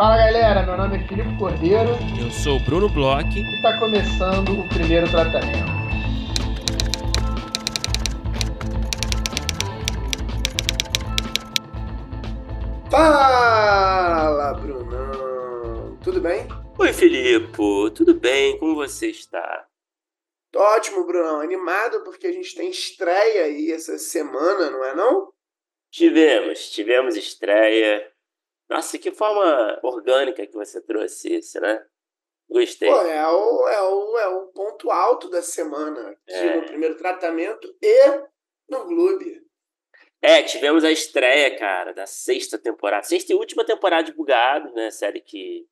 Fala galera, meu nome é Filipe Cordeiro. Eu sou o Bruno Bloch. E está começando o primeiro tratamento. Fala, Brunão! Tudo bem? Oi, Filipe, tudo bem? Como você está? Tô ótimo, Brunão. Animado porque a gente tem estreia aí essa semana, não é não? Tivemos, tivemos estreia. Nossa, que forma orgânica que você trouxe isso, né? Gostei. Pô, é o, é o, é o ponto alto da semana. É. No primeiro tratamento e no Globo. É, tivemos a estreia, cara, da sexta temporada. Sexta e última temporada de Bugados, né? Série que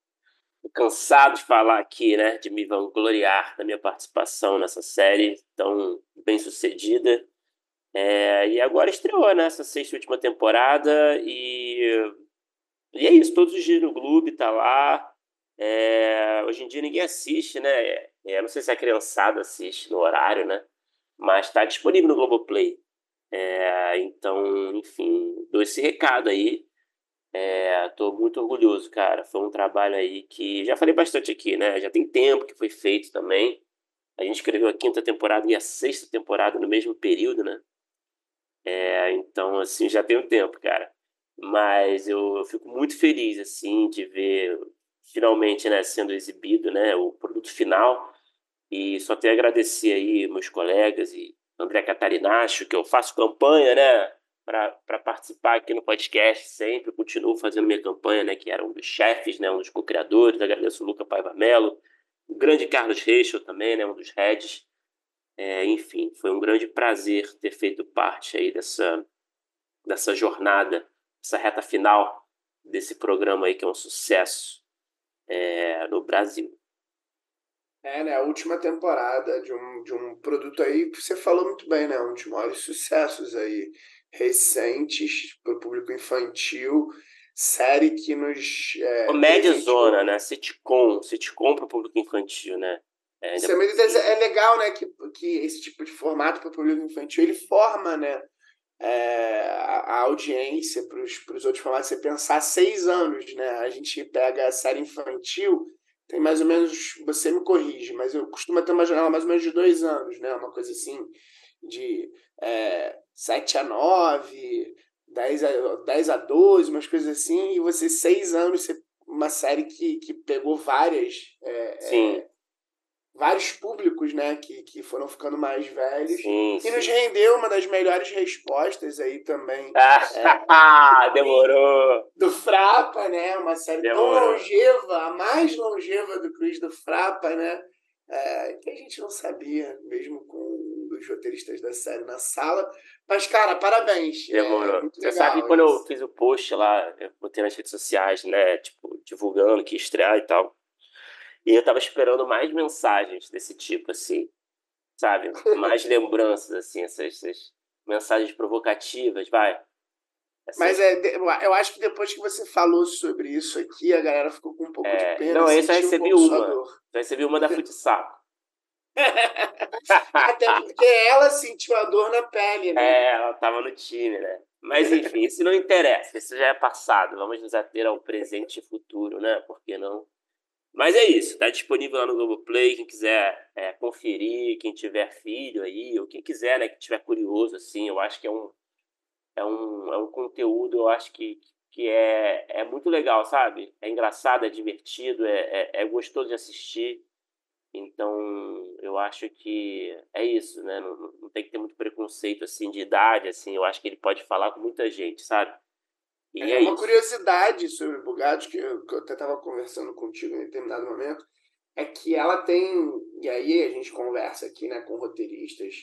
tô cansado de falar aqui, né? De me vangloriar da minha participação nessa série tão bem sucedida. É, e agora estreou, né? Essa sexta e última temporada e... E é isso, todos os dias no Globo tá lá. É, hoje em dia ninguém assiste, né? É, não sei se a criançada assiste no horário, né? Mas está disponível no Globoplay. É, então, enfim, dou esse recado aí. É, muito orgulhoso, cara. Foi um trabalho aí que já falei bastante aqui, né? Já tem tempo que foi feito também. A gente escreveu a quinta temporada e a sexta temporada no mesmo período, né? É, então, assim, já tem um tempo, cara. Mas eu, eu, fico muito feliz, assim, de ver finalmente, né, sendo exibido, né, o produto final. E só tenho a agradecer aí meus colegas e André Catarinacho, que eu faço campanha, né, para participar aqui no podcast sempre, continuo fazendo minha campanha, né, que era um dos chefes, né, um dos co-criadores, agradeço o Luca Paiva Mello, o grande Carlos Reichel também, né, um dos heads, é, enfim, foi um grande prazer ter feito parte aí dessa, dessa jornada, essa reta final desse programa aí que é um sucesso é, no Brasil. É, né? A última temporada de um, de um produto aí que você falou muito bem, né? Um dos maiores sucessos aí recentes para o público infantil. Série que nos. É, Comédia zona, né? Sitcom. Sitcom para o público infantil, né? É, é, é legal, né? Que, que esse tipo de formato para o público infantil ele forma, né? É, a, audiência para os outros formatos. Você pensar seis anos, né? A gente pega a série infantil tem mais ou menos, você me corrige, mas eu costumo ter uma janela mais ou menos de dois anos, né? Uma coisa assim, de é, 7 a 9, 10 a, 10 a 12, umas coisas assim, e você, seis anos, você, uma série que, que pegou várias. É, Sim. Vários públicos, né, que, que foram ficando mais velhos. Sim, e sim. nos rendeu uma das melhores respostas aí também. Ah, é, demorou! Do Frapa, né? Uma série demorou. tão longeva, a mais longeva do Cruz do Frapa, né? É, que a gente não sabia, mesmo com um dos roteiristas da série na sala. Mas, cara, parabéns. É demorou. É Você sabe quando eu fiz o post lá, eu botei nas redes sociais, né? Tipo, divulgando que ia estrear e tal. E eu tava esperando mais mensagens desse tipo, assim, sabe? Mais lembranças, assim, essas, essas mensagens provocativas, vai. Essas... Mas é, eu acho que depois que você falou sobre isso aqui, a galera ficou com um pouco é... de pena. Não, eu só recebi um uma. Só recebi uma da Futsaco. Até porque ela sentiu a dor na pele, né? É, ela tava no time, né? Mas enfim, isso não interessa, isso já é passado. Vamos nos ater ao presente e futuro, né? Por que não? Mas é isso, está disponível lá no Globoplay, quem quiser é, conferir, quem tiver filho aí, ou quem quiser, né, que tiver curioso, assim, eu acho que é um, é um, é um conteúdo, eu acho que, que é, é muito legal, sabe? É engraçado, é divertido, é, é, é gostoso de assistir. Então, eu acho que é isso, né? Não, não tem que ter muito preconceito, assim, de idade, assim. Eu acho que ele pode falar com muita gente, sabe? E é, é uma isso. curiosidade sobre Bugatti, que eu, que eu até estava conversando contigo em determinado momento, é que ela tem, e aí a gente conversa aqui né, com roteiristas,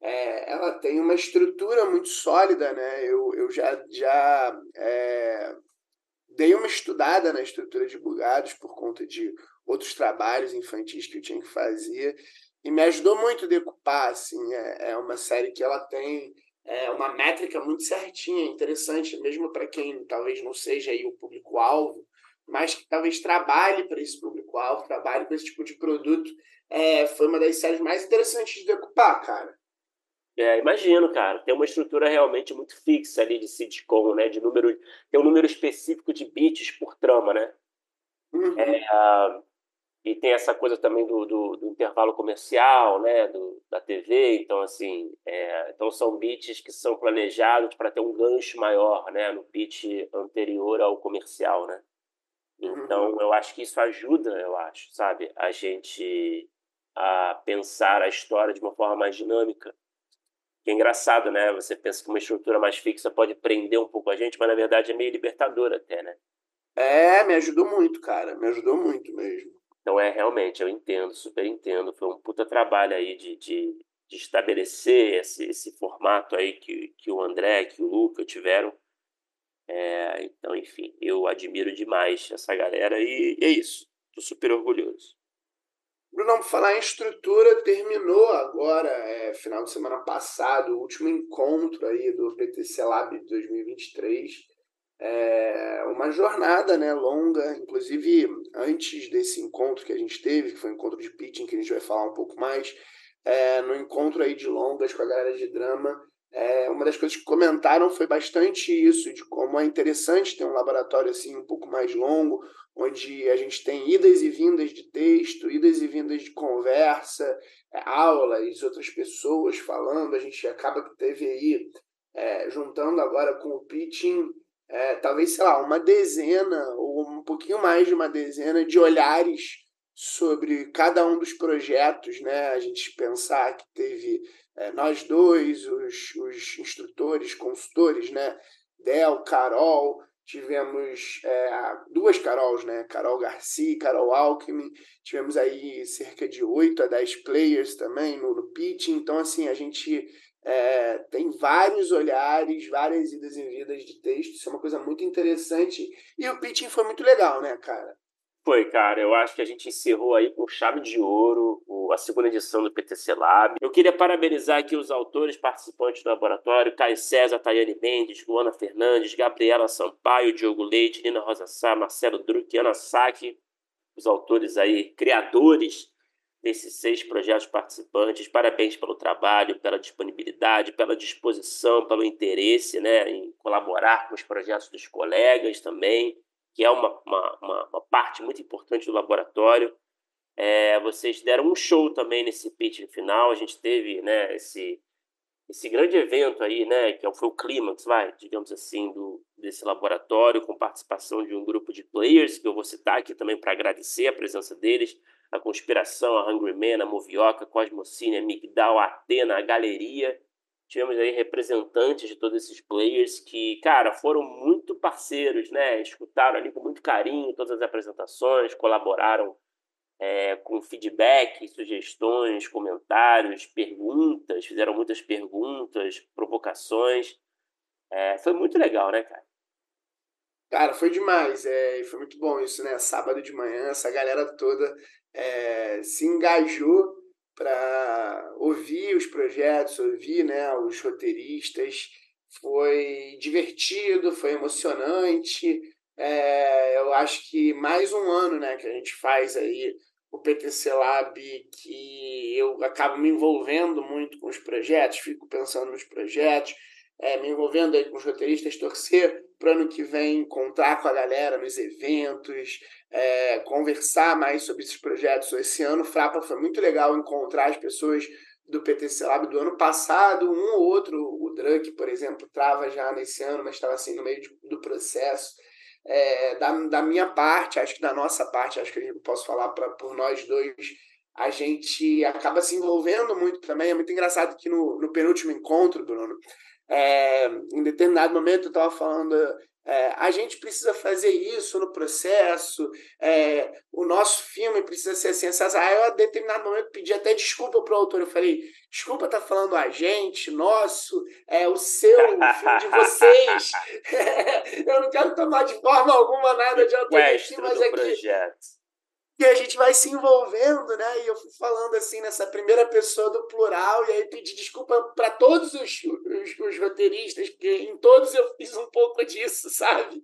é, ela tem uma estrutura muito sólida, né? Eu, eu já, já é, dei uma estudada na estrutura de Bugados por conta de outros trabalhos infantis que eu tinha que fazer, e me ajudou muito a decupar, assim, é, é uma série que ela tem é uma métrica muito certinha, interessante, mesmo para quem talvez não seja aí o público-alvo, mas que talvez trabalhe para esse público-alvo, trabalhe com esse tipo de produto. É, foi uma das séries mais interessantes de decupar, cara. É, imagino, cara. Tem uma estrutura realmente muito fixa ali de sitcom, né? De número, tem um número específico de bits por trama, né? Uhum. É, e tem essa coisa também do, do, do intervalo comercial, né, do, da TV. Então, assim, é, então são beats que são planejados para ter um gancho maior, né, no beat anterior ao comercial, né. Então, uhum. eu acho que isso ajuda, eu acho, sabe, a gente a pensar a história de uma forma mais dinâmica. Que é engraçado, né? Você pensa que uma estrutura mais fixa pode prender um pouco a gente, mas na verdade é meio libertador até, né? É, me ajudou muito, cara. Me ajudou muito mesmo. Então é realmente, eu entendo, super entendo. Foi um puta trabalho aí de, de, de estabelecer esse, esse formato aí que, que o André, que o Luca tiveram. É, então, enfim, eu admiro demais essa galera e é isso. Estou super orgulhoso. Bruno, falar em estrutura, terminou agora, é, final de semana passado, o último encontro aí do PTC Lab 2023 é uma jornada né, longa, inclusive antes desse encontro que a gente teve, que foi um encontro de pitching, que a gente vai falar um pouco mais, é, no encontro aí de longas com a galera de drama, é, uma das coisas que comentaram foi bastante isso, de como é interessante ter um laboratório assim um pouco mais longo, onde a gente tem idas e vindas de texto, idas e vindas de conversa, é, aulas, outras pessoas falando, a gente acaba que teve aí, é, juntando agora com o pitching, é, talvez, sei lá, uma dezena ou um pouquinho mais de uma dezena de olhares sobre cada um dos projetos, né? A gente pensar que teve é, nós dois, os, os instrutores, consultores, né? Del, Carol, tivemos é, duas Carols, né? Carol Garcia Carol Alckmin, tivemos aí cerca de 8 a 10 players também no, no pitch, então assim, a gente é, tem vários olhares, várias idas e vindas de texto, isso é uma coisa muito interessante. E o pitching foi muito legal, né, cara? Foi, cara. Eu acho que a gente encerrou aí com chave de ouro a segunda edição do PTC Lab. Eu queria parabenizar aqui os autores participantes do laboratório: Caio César, Tayane Mendes, Luana Fernandes, Gabriela Sampaio, Diogo Leite, Nina Rosa Sá, Marcelo Druck, Ana Saque, os autores aí, criadores desses seis projetos participantes. Parabéns pelo trabalho, pela disponibilidade, pela disposição, pelo interesse né, em colaborar com os projetos dos colegas também, que é uma, uma, uma, uma parte muito importante do laboratório. É, vocês deram um show também nesse pitch final. A gente teve né, esse, esse grande evento aí, né, que é foi o clímax, vai, digamos assim, do, desse laboratório, com participação de um grupo de players, que eu vou citar aqui também para agradecer a presença deles a Conspiração, a Hungry Man, a Movioca, Cosmocine, a Migdal, a Atena, a Galeria. Tivemos aí representantes de todos esses players que, cara, foram muito parceiros, né? Escutaram ali com muito carinho todas as apresentações, colaboraram é, com feedback, sugestões, comentários, perguntas, fizeram muitas perguntas, provocações. É, foi muito legal, né, cara? Cara, foi demais. É, foi muito bom isso, né? Sábado de manhã, essa galera toda é, se engajou para ouvir os projetos, ouvir né, os roteiristas. Foi divertido, foi emocionante. É, eu acho que mais um ano né, que a gente faz aí o PTC Lab, que eu acabo me envolvendo muito com os projetos, fico pensando nos projetos, é, me envolvendo aí com os roteiristas, torcer para ano que vem encontrar com a galera nos eventos, é, conversar mais sobre esses projetos. Esse ano, Frapa, foi muito legal encontrar as pessoas do PTC Lab do ano passado, um ou outro, o Drunk, por exemplo, trava já nesse ano, mas estava assim no meio de, do processo. É, da, da minha parte, acho que da nossa parte, acho que eu posso falar pra, por nós dois, a gente acaba se envolvendo muito também. É muito engraçado que no, no penúltimo encontro, Bruno, é, em determinado momento eu estava falando é, a gente precisa fazer isso no processo, é, o nosso filme precisa ser sensacional. Aí eu, a determinado momento, pedi até desculpa para o autor. Eu falei: desculpa tá falando a gente, nosso, é o seu, o filme de vocês. eu não quero tomar de forma alguma nada de autoria aqui, mas é que e a gente vai se envolvendo, né? E eu fui falando assim nessa primeira pessoa do plural, e aí pedi desculpa para todos os, os, os, roteiristas, porque em todos eu fiz um pouco disso, sabe?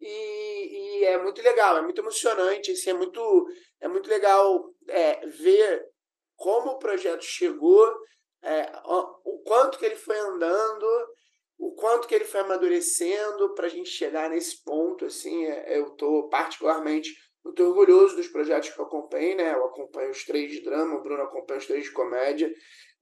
E, e é muito legal, é muito emocionante, assim, é, muito, é muito legal é, ver como o projeto chegou, é, o quanto que ele foi andando, o quanto que ele foi amadurecendo para a gente chegar nesse ponto, assim, é, eu estou particularmente muito orgulhoso dos projetos que eu acompanho, né? Eu acompanho os três de drama, o Bruno acompanha os três de comédia.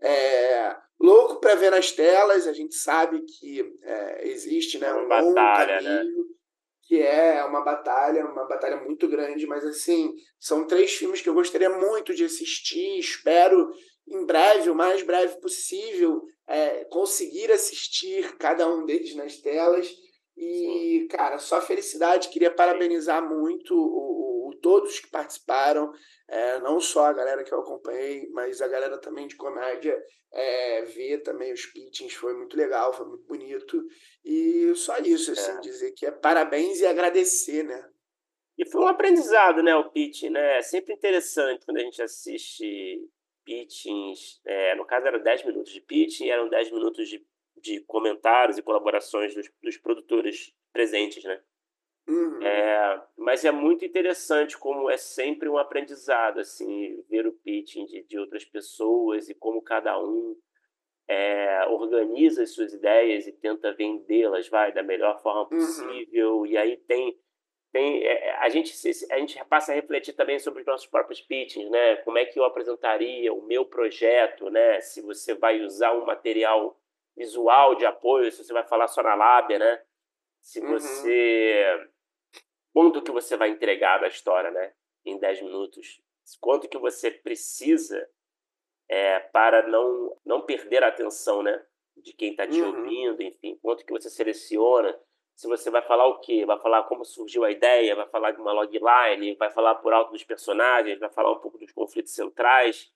É, louco para ver nas telas, a gente sabe que é, existe né, um batalha, né? caminho, né? que é uma batalha, uma batalha muito grande, mas assim, são três filmes que eu gostaria muito de assistir, espero em breve, o mais breve possível, é, conseguir assistir cada um deles nas telas. E, Sim. cara, só felicidade. Queria parabenizar muito o todos que participaram, é, não só a galera que eu acompanhei, mas a galera também de comédia. É, ver também os pitchings foi muito legal, foi muito bonito. E só isso, assim, é. dizer que é parabéns e agradecer, né? E foi um aprendizado, né, o pitching, né? É sempre interessante quando a gente assiste pitchings. É, no caso, eram 10 minutos de pitching, eram 10 minutos de de comentários e colaborações dos, dos produtores presentes, né? Uhum. É, mas é muito interessante como é sempre um aprendizado, assim, ver o pitching de, de outras pessoas e como cada um é, organiza as suas ideias e tenta vendê-las, vai, da melhor forma uhum. possível. Uhum. E aí tem tem é, a gente a gente passa a refletir também sobre os nossos próprios pitchings, né? Como é que eu apresentaria o meu projeto, né? Se você vai usar um material visual de apoio, se você vai falar só na lábia, né? Se uhum. você. Uhum. Quanto que você vai entregar da história, né? Em 10 minutos. Quanto que você precisa é, para não, não perder a atenção, né? De quem está te uhum. ouvindo, enfim. Quanto que você seleciona. Se você vai falar o quê? Vai falar como surgiu a ideia, vai falar de uma logline, vai falar por alto dos personagens, vai falar um pouco dos conflitos centrais,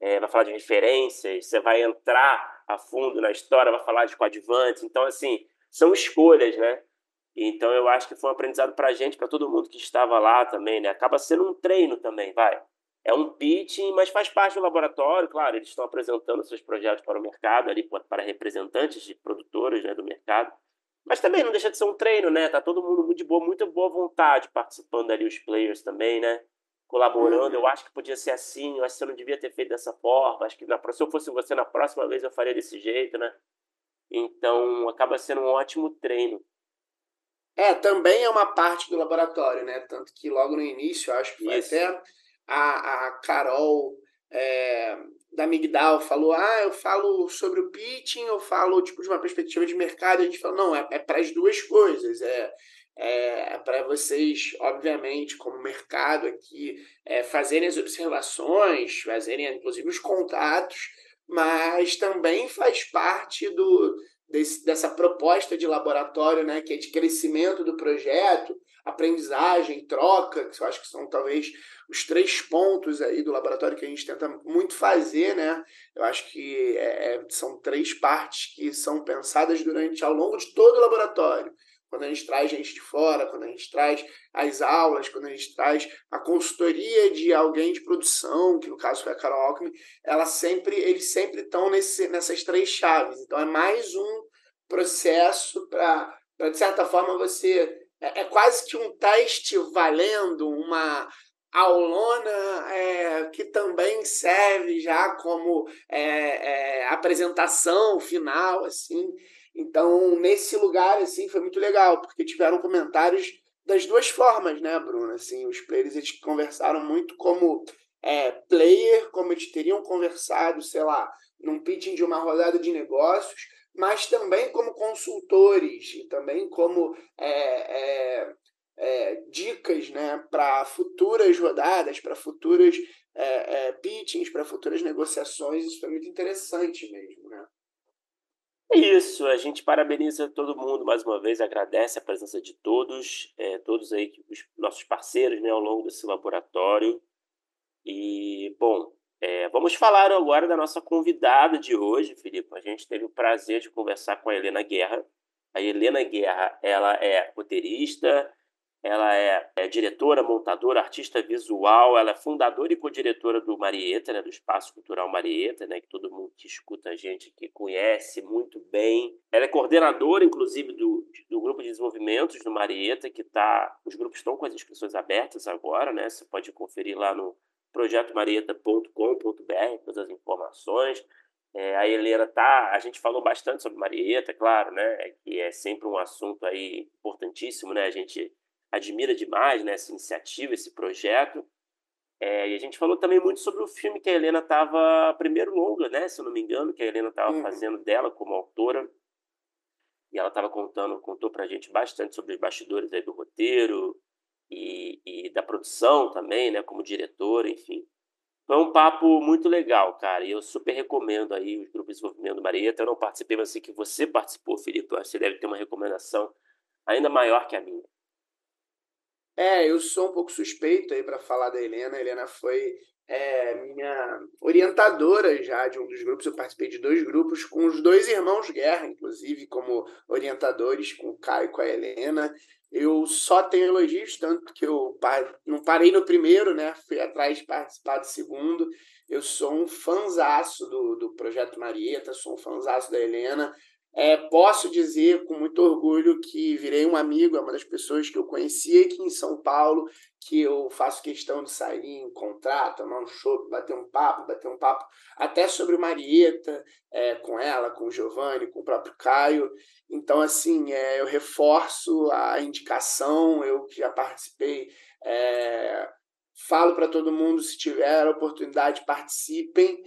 é, vai falar de referências, você vai entrar a fundo na história, vai falar de coadjuvantes. Então, assim, são escolhas, né? Então, eu acho que foi um aprendizado para a gente, para todo mundo que estava lá também, né? Acaba sendo um treino também, vai. É um pitching, mas faz parte do laboratório, claro, eles estão apresentando seus projetos para o mercado, ali para representantes de produtores né, do mercado. Mas também não deixa de ser um treino, né? Tá todo mundo muito de boa, muita boa vontade participando ali, os players também, né? colaborando. Eu uhum. acho que podia ser assim, eu acho que você não devia ter feito dessa forma. Acho que na, se eu fosse você na próxima vez eu faria desse jeito, né? Então acaba sendo um ótimo treino. É, também é uma parte do laboratório, né? Tanto que logo no início, acho que foi Isso. até a, a Carol é, da Migdal falou: ah, eu falo sobre o pitching, eu falo tipo, de uma perspectiva de mercado. A gente falou: não, é, é para as duas coisas. É, é, para vocês, obviamente, como mercado aqui, é, fazerem as observações, fazerem inclusive os contatos, mas também faz parte do, desse, dessa proposta de laboratório, né, que é de crescimento do projeto, aprendizagem, troca, que eu acho que são talvez os três pontos aí do laboratório que a gente tenta muito fazer, né? Eu acho que é, é são três partes que são pensadas durante ao longo de todo o laboratório quando a gente traz gente de fora, quando a gente traz as aulas, quando a gente traz a consultoria de alguém de produção, que no caso foi a Carol Alckmin, ela sempre, eles sempre estão nessas três chaves. Então é mais um processo para, de certa forma, você. É, é, quase que um teste valendo, uma aulona é, que também serve já como é, é apresentação final, assim. Então, nesse lugar, assim, foi muito legal, porque tiveram comentários das duas formas, né, Bruno? Assim, os players eles conversaram muito como é, player, como eles teriam conversado, sei lá, num pitching de uma rodada de negócios, mas também como consultores e também como é, é, é dicas né, para futuras rodadas, para futuras é, é, pitchings, para futuras negociações. Isso foi muito interessante mesmo, né? É isso, a gente parabeniza todo mundo mais uma vez, agradece a presença de todos, é, todos aí, os nossos parceiros né, ao longo desse laboratório. E, bom, é, vamos falar agora da nossa convidada de hoje, Felipe. A gente teve o prazer de conversar com a Helena Guerra. A Helena Guerra, ela é roteirista, ela é, é, diretora, montadora, artista visual, ela é fundadora e co-diretora do Marieta, né, do Espaço Cultural Marieta, né, que todo mundo que escuta a gente que conhece muito bem. Ela é coordenadora, inclusive, do, do grupo de desenvolvimentos do Marieta, que tá, os grupos estão com as inscrições abertas agora, né? Você pode conferir lá no projetomarieta.com.br todas as informações. É, a Helena tá, a gente falou bastante sobre Marieta, claro, né? Que é sempre um assunto aí importantíssimo, né? A gente admira demais né, essa iniciativa, esse projeto. É, e a gente falou também muito sobre o filme que a Helena estava, primeiro longa, né, se eu não me engano, que a Helena estava uhum. fazendo dela como autora. E ela estava contando, contou para a gente bastante sobre os bastidores aí do roteiro e, e da produção também, né, como diretora, enfim. Foi um papo muito legal, cara. E eu super recomendo aí os grupos de desenvolvimento do Marieta. Eu não participei, mas sei que você participou, Felipe. Eu acho que você deve ter uma recomendação ainda maior que a minha. É, eu sou um pouco suspeito aí para falar da Helena. A Helena foi é, minha orientadora já de um dos grupos. Eu participei de dois grupos com os dois irmãos Guerra, inclusive, como orientadores, com o Caio e com a Helena. Eu só tenho elogios, tanto que eu não parei no primeiro, né? Fui atrás de participar do segundo. Eu sou um fanzaço do, do Projeto Marieta, sou um fanzaço da Helena. É, posso dizer com muito orgulho que virei um amigo, é uma das pessoas que eu conheci aqui em São Paulo, que eu faço questão de sair, encontrar, tomar um show, bater um papo, bater um papo até sobre Marieta, é, com ela, com o Giovanni, com o próprio Caio. Então, assim, é, eu reforço a indicação, eu que já participei, é, falo para todo mundo, se tiver a oportunidade, participem.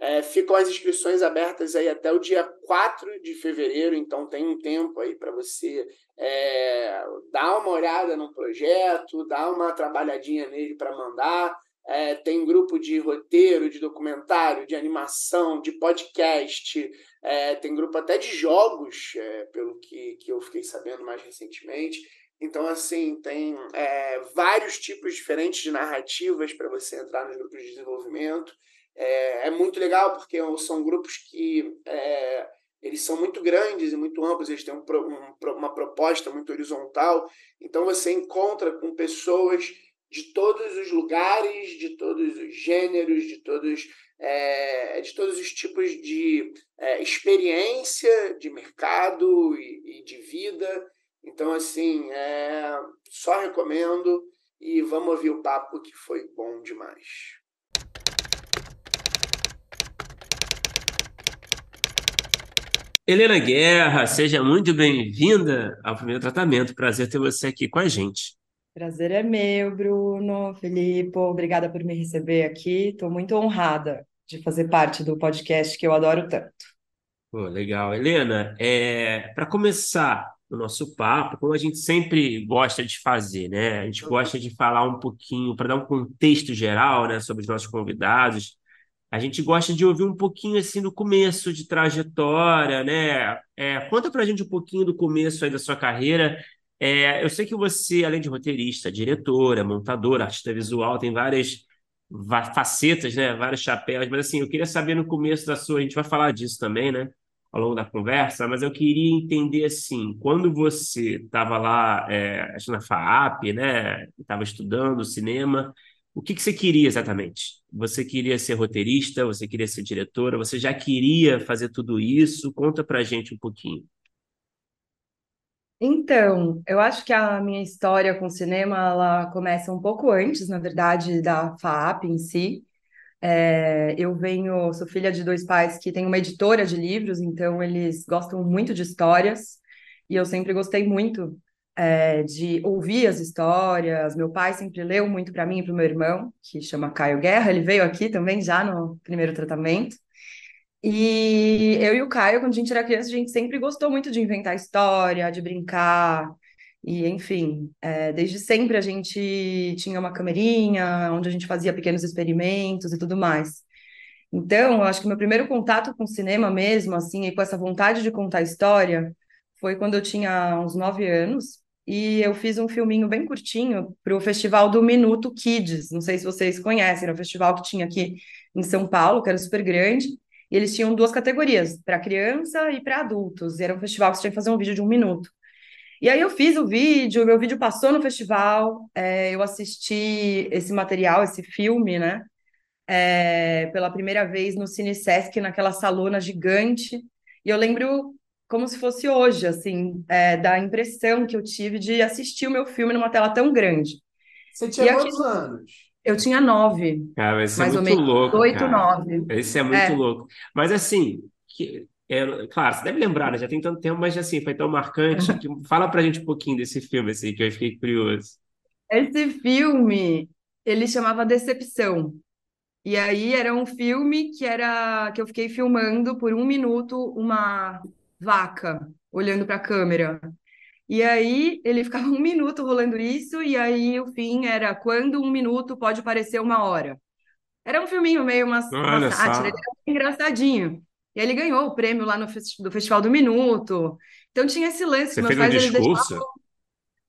É, ficam as inscrições abertas aí até o dia 4 de fevereiro, então tem um tempo aí para você é, dar uma olhada no projeto, dar uma trabalhadinha nele para mandar. É, tem grupo de roteiro, de documentário, de animação, de podcast, é, tem grupo até de jogos, é, pelo que, que eu fiquei sabendo mais recentemente. Então, assim, tem é, vários tipos diferentes de narrativas para você entrar nos grupos de desenvolvimento. É, é muito legal porque são grupos que é, eles são muito grandes e muito amplos, eles têm um, um, uma proposta muito horizontal. Então você encontra com pessoas de todos os lugares, de todos os gêneros, de todos, é, de todos os tipos de é, experiência de mercado e, e, de vida. Então, assim, é, só recomendo e vamos ouvir o papo que foi bom demais. Helena Guerra, seja muito bem-vinda ao primeiro tratamento. Prazer ter você aqui com a gente. Prazer é meu, Bruno, Felipe. Obrigada por me receber aqui. Estou muito honrada de fazer parte do podcast que eu adoro tanto. Pô, legal. Helena, é, para começar o nosso papo, como a gente sempre gosta de fazer, né? A gente gosta de falar um pouquinho, para dar um contexto geral, né, sobre os nossos convidados a gente gosta de ouvir um pouquinho assim do começo de trajetória, né? É, conta pra gente um pouquinho do começo aí da sua carreira. É, eu sei que você, além de roteirista, diretora, montadora, artista visual, tem várias facetas, né? Vários chapéus, mas assim, eu queria saber no começo da sua, a gente vai falar disso também, né? Ao longo da conversa, mas eu queria entender assim, quando você estava lá, é, na FAAP, né? Estava estudando cinema, o que, que você queria exatamente? Você queria ser roteirista? Você queria ser diretora? Você já queria fazer tudo isso? Conta pra gente um pouquinho. Então, eu acho que a minha história com cinema ela começa um pouco antes, na verdade, da FAAP em si. É, eu venho, sou filha de dois pais que têm uma editora de livros, então eles gostam muito de histórias e eu sempre gostei muito é, de ouvir as histórias. Meu pai sempre leu muito para mim e para o meu irmão, que chama Caio Guerra. Ele veio aqui também já no primeiro tratamento. E eu e o Caio, quando a gente era criança, a gente sempre gostou muito de inventar história, de brincar. E, enfim, é, desde sempre a gente tinha uma camerinha onde a gente fazia pequenos experimentos e tudo mais. Então, eu acho que meu primeiro contato com o cinema mesmo, assim, e com essa vontade de contar história, foi quando eu tinha uns nove anos e eu fiz um filminho bem curtinho para o festival do Minuto Kids. Não sei se vocês conhecem, era um festival que tinha aqui em São Paulo, que era super grande. E eles tinham duas categorias, para criança e para adultos. E era um festival que você tinha que fazer um vídeo de um minuto. E aí eu fiz o vídeo, meu vídeo passou no festival, é, eu assisti esse material, esse filme, né? É, pela primeira vez no Cine Sesc, naquela salona gigante. E eu lembro como se fosse hoje, assim, é, da impressão que eu tive de assistir o meu filme numa tela tão grande. Você tinha e quantos aqui, anos? Eu tinha nove. Cara, isso é mais é muito ou menos, louco. Oito, nove. Isso é muito é. louco. Mas assim, que, É, claro, você deve lembrar, né? Já tem tanto tempo, mas assim, foi tão marcante. Que... Fala pra gente um pouquinho desse filme, assim, que eu fiquei curioso. Esse filme, ele chamava Decepção. E aí era um filme que era que eu fiquei filmando por um minuto uma vaca olhando para a câmera. E aí ele ficava um minuto rolando isso, e aí o fim era quando um minuto pode parecer uma hora. Era um filminho meio uma, uma sátira, ele era engraçadinho. E aí ele ganhou o prêmio lá no do Festival do Minuto. Então tinha esse lance Você meus fez pais um discurso? Deixavam...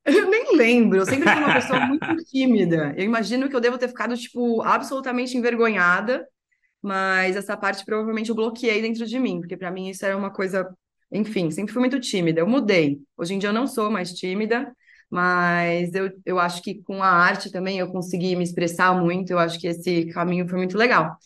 Eu nem lembro, eu sempre fui uma pessoa muito tímida. Eu imagino que eu devo ter ficado, tipo, absolutamente envergonhada, mas essa parte provavelmente eu bloqueei dentro de mim, porque para mim isso era uma coisa, enfim, sempre fui muito tímida. Eu mudei. Hoje em dia eu não sou mais tímida, mas eu, eu acho que com a arte também eu consegui me expressar muito, eu acho que esse caminho foi muito legal.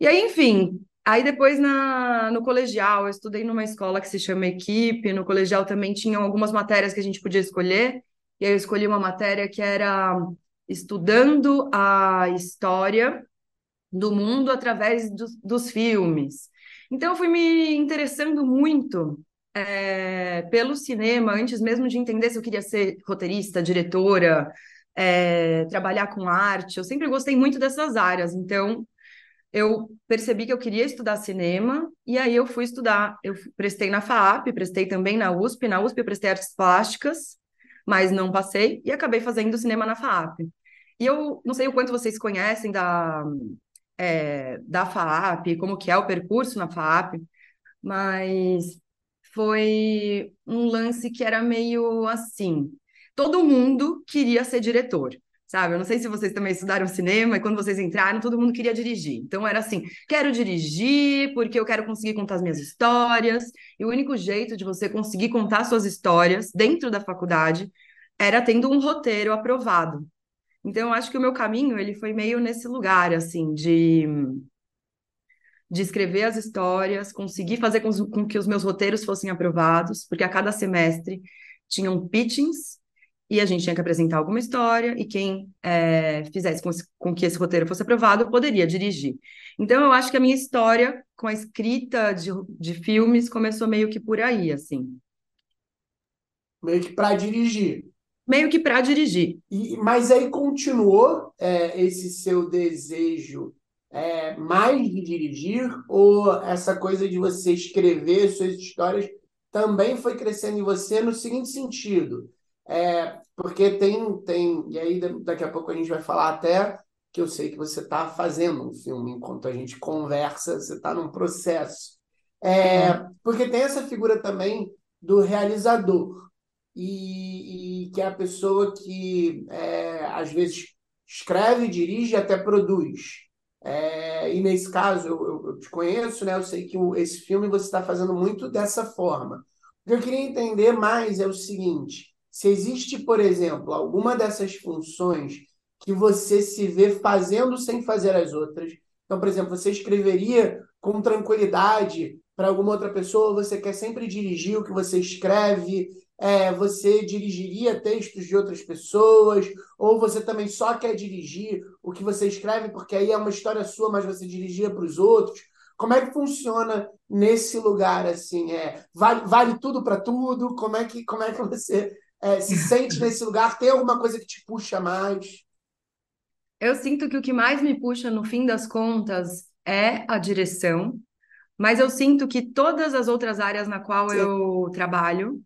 E aí, enfim, aí depois na, no colegial, eu estudei numa escola que se chama Equipe, no colegial também tinham algumas matérias que a gente podia escolher, e aí eu escolhi uma matéria que era estudando a história do mundo através do, dos filmes. Então, eu fui me interessando muito é, pelo cinema, antes mesmo de entender se eu queria ser roteirista, diretora, é, trabalhar com arte. Eu sempre gostei muito dessas áreas. Então, eu percebi que eu queria estudar cinema, e aí eu fui estudar. Eu prestei na FAAP, prestei também na USP. Na USP, eu prestei artes plásticas mas não passei e acabei fazendo cinema na FAAP. E eu não sei o quanto vocês conhecem da, é, da FAAP, como que é o percurso na FAAP, mas foi um lance que era meio assim. Todo mundo queria ser diretor sabe? Eu não sei se vocês também estudaram cinema e quando vocês entraram, todo mundo queria dirigir. Então era assim: quero dirigir porque eu quero conseguir contar as minhas histórias. E o único jeito de você conseguir contar suas histórias dentro da faculdade era tendo um roteiro aprovado. Então eu acho que o meu caminho ele foi meio nesse lugar assim de de escrever as histórias, conseguir fazer com, com que os meus roteiros fossem aprovados, porque a cada semestre tinham pitchings e a gente tinha que apresentar alguma história, e quem é, fizesse com, com, que esse roteiro fosse aprovado poderia dirigir. Então, eu acho que a minha história com a escrita de, de filmes começou meio que por aí, assim. Meio que para dirigir. Meio que para dirigir. E, mas aí continuou é, esse seu desejo é, mais de dirigir, ou essa coisa de você escrever suas histórias também foi crescendo em você no seguinte sentido? É, porque tem, tem, e aí daqui a pouco a gente vai falar até que eu sei que você está fazendo um filme enquanto a gente conversa, você está num processo. É, porque tem essa figura também do realizador, e, e que é a pessoa que é, às vezes escreve, dirige e até produz. É, e nesse caso, eu, eu, te conheço, né? eu sei que o, esse filme você está fazendo muito dessa forma. O que eu queria entender mais é o seguinte: se existe, por exemplo, alguma dessas funções que você se vê fazendo sem fazer as outras. Então, por exemplo, você escreveria com tranquilidade para alguma outra pessoa, você quer sempre dirigir o que você escreve, é, você dirigiria textos de outras pessoas, ou você também só quer dirigir o que você escreve, porque aí é uma história sua, mas você dirigia para os outros. Como é que funciona nesse lugar assim? É, vale, vale tudo para tudo? Como é que como é que você é, se sente nesse lugar? Tem alguma coisa que te puxa mais? Eu sinto que o que mais me puxa, no fim das contas, é a direção, mas eu sinto que todas as outras áreas na qual Sim. eu trabalho,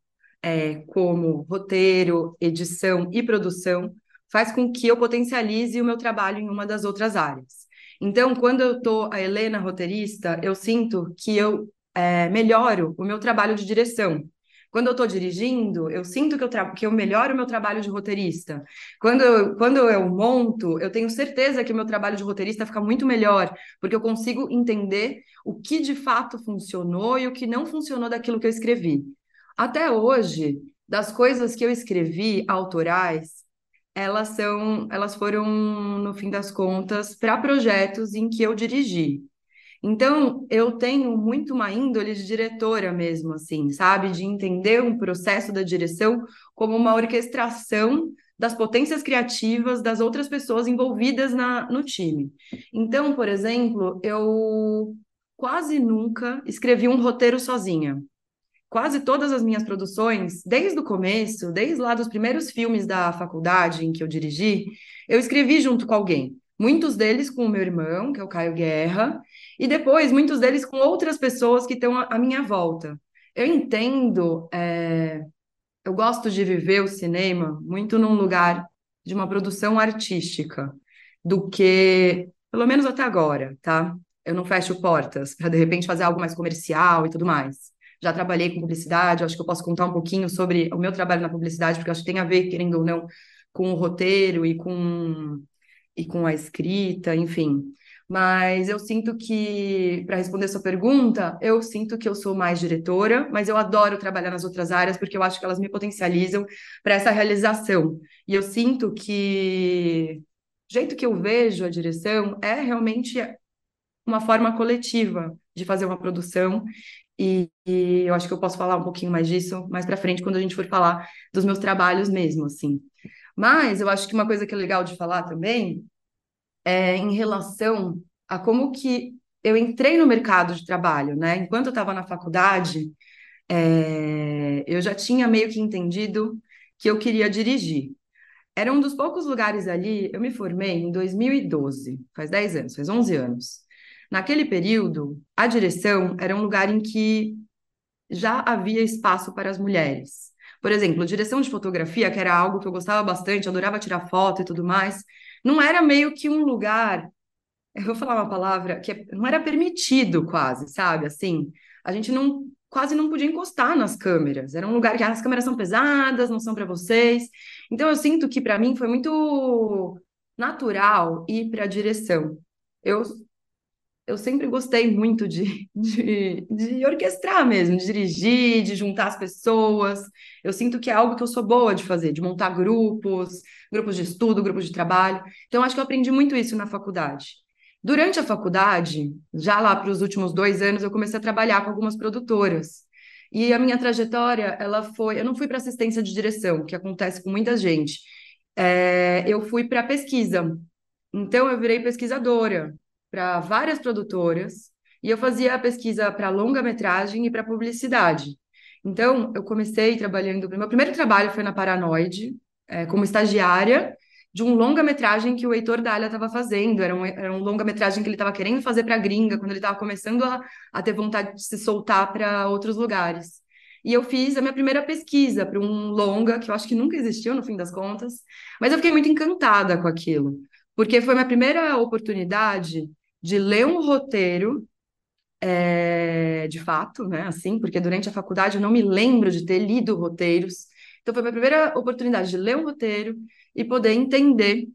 é, como roteiro, edição e produção, faz com que eu potencialize o meu trabalho em uma das outras áreas. Então, quando eu estou a Helena roteirista, eu sinto que eu é, melhoro o meu trabalho de direção, quando eu estou dirigindo, eu sinto que eu, que eu melhoro o meu trabalho de roteirista. Quando eu, quando eu monto, eu tenho certeza que o meu trabalho de roteirista fica muito melhor, porque eu consigo entender o que de fato funcionou e o que não funcionou daquilo que eu escrevi. Até hoje, das coisas que eu escrevi autorais, elas são, elas foram, no fim das contas, para projetos em que eu dirigi. Então, eu tenho muito uma índole de diretora mesmo, assim, sabe? De entender um processo da direção como uma orquestração das potências criativas das outras pessoas envolvidas na, no time. Então, por exemplo, eu quase nunca escrevi um roteiro sozinha. Quase todas as minhas produções, desde o começo, desde lá dos primeiros filmes da faculdade em que eu dirigi, eu escrevi junto com alguém. Muitos deles com o meu irmão, que é o Caio Guerra, e depois muitos deles com outras pessoas que estão à minha volta. Eu entendo, é... eu gosto de viver o cinema muito num lugar de uma produção artística, do que, pelo menos até agora, tá? Eu não fecho portas para de repente fazer algo mais comercial e tudo mais. Já trabalhei com publicidade, acho que eu posso contar um pouquinho sobre o meu trabalho na publicidade, porque acho que tem a ver, querendo ou não, com o roteiro e com, e com a escrita, enfim. Mas eu sinto que, para responder sua pergunta, eu sinto que eu sou mais diretora, mas eu adoro trabalhar nas outras áreas porque eu acho que elas me potencializam para essa realização. E eu sinto que o jeito que eu vejo a direção é realmente uma forma coletiva de fazer uma produção. E, e eu acho que eu posso falar um pouquinho mais disso mais para frente, quando a gente for falar dos meus trabalhos mesmo, assim. Mas eu acho que uma coisa que é legal de falar também é, em relação a como que eu entrei no mercado de trabalho, né? Enquanto eu estava na faculdade, é, eu já tinha meio que entendido que eu queria dirigir. Era um dos poucos lugares ali, eu me formei em 2012, faz 10 anos, faz 11 anos. Naquele período, a direção era um lugar em que já havia espaço para as mulheres. Por exemplo, direção de fotografia, que era algo que eu gostava bastante, adorava tirar foto e tudo mais, não era meio que um lugar, eu vou falar uma palavra que é, não era permitido quase, sabe? Assim, a gente não quase não podia encostar nas câmeras. Era um lugar que as câmeras são pesadas, não são para vocês. Então eu sinto que para mim foi muito natural ir para a direção. Eu eu sempre gostei muito de, de, de orquestrar mesmo, de dirigir, de juntar as pessoas. Eu sinto que é algo que eu sou boa de fazer, de montar grupos, grupos de estudo, grupos de trabalho. Então, acho que eu aprendi muito isso na faculdade. Durante a faculdade, já lá para os últimos dois anos, eu comecei a trabalhar com algumas produtoras. E a minha trajetória, ela foi. Eu não fui para assistência de direção, que acontece com muita gente. É, eu fui para pesquisa. Então, eu virei pesquisadora para várias produtoras e eu fazia a pesquisa para longa-metragem e para publicidade. Então, eu comecei trabalhando. Meu primeiro trabalho foi na Paranoide, é, como estagiária de um longa-metragem que o Heitor Dália estava fazendo. Era um, era um longa-metragem que ele estava querendo fazer para a gringa, quando ele estava começando a, a ter vontade de se soltar para outros lugares. E eu fiz a minha primeira pesquisa para um longa, que eu acho que nunca existiu no fim das contas, mas eu fiquei muito encantada com aquilo porque foi minha primeira oportunidade de ler um roteiro, é, de fato, né? Assim, porque durante a faculdade eu não me lembro de ter lido roteiros. Então foi minha primeira oportunidade de ler um roteiro e poder entender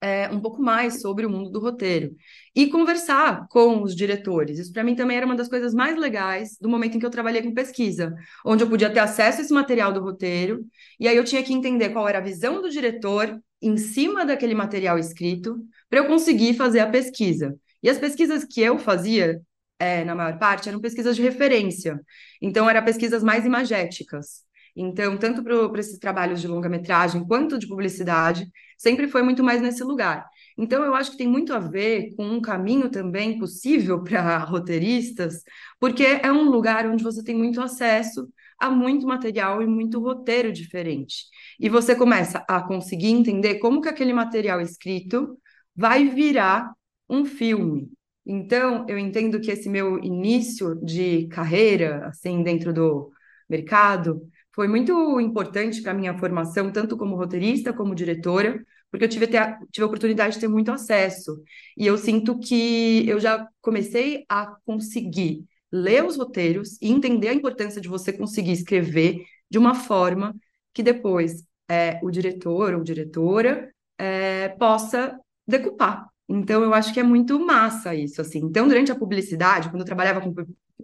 é, um pouco mais sobre o mundo do roteiro e conversar com os diretores. Isso para mim também era uma das coisas mais legais do momento em que eu trabalhei com pesquisa, onde eu podia ter acesso a esse material do roteiro e aí eu tinha que entender qual era a visão do diretor em cima daquele material escrito para eu conseguir fazer a pesquisa. E as pesquisas que eu fazia, é, na maior parte, eram pesquisas de referência. Então, eram pesquisas mais imagéticas. Então, tanto para esses trabalhos de longa-metragem quanto de publicidade, sempre foi muito mais nesse lugar. Então, eu acho que tem muito a ver com um caminho também possível para roteiristas, porque é um lugar onde você tem muito acesso há muito material e muito roteiro diferente. E você começa a conseguir entender como que aquele material escrito vai virar um filme. Então, eu entendo que esse meu início de carreira, assim, dentro do mercado, foi muito importante para a minha formação, tanto como roteirista como diretora, porque eu tive, ter, tive a oportunidade de ter muito acesso. E eu sinto que eu já comecei a conseguir ler os roteiros e entender a importância de você conseguir escrever de uma forma que depois é, o diretor ou diretora é, possa decupar. Então, eu acho que é muito massa isso, assim. Então, durante a publicidade, quando eu trabalhava com,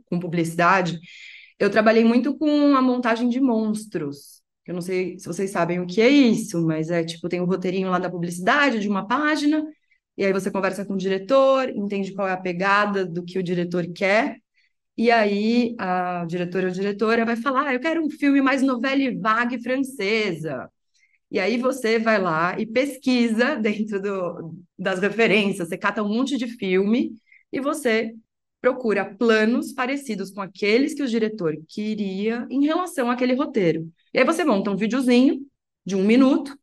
com publicidade, eu trabalhei muito com a montagem de monstros. Eu não sei se vocês sabem o que é isso, mas é tipo, tem o um roteirinho lá da publicidade de uma página, e aí você conversa com o diretor, entende qual é a pegada do que o diretor quer, e aí a diretora ou diretora vai falar: ah, eu quero um filme mais novela vague francesa. E aí você vai lá e pesquisa dentro do, das referências, você cata um monte de filme e você procura planos parecidos com aqueles que o diretor queria em relação àquele roteiro. E aí você monta um videozinho de um minuto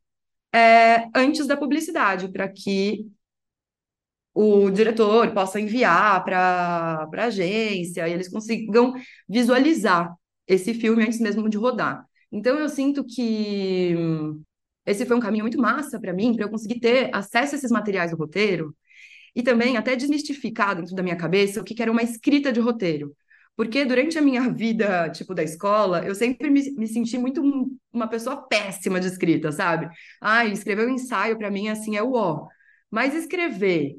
é, antes da publicidade, para que o diretor possa enviar para a agência e eles consigam visualizar esse filme antes mesmo de rodar. Então eu sinto que esse foi um caminho muito massa para mim, para eu conseguir ter acesso a esses materiais do roteiro e também até desmistificar dentro da minha cabeça o que era uma escrita de roteiro. Porque durante a minha vida, tipo, da escola, eu sempre me, me senti muito uma pessoa péssima de escrita, sabe? Ah, escrever um ensaio para mim, assim, é o ó. Mas escrever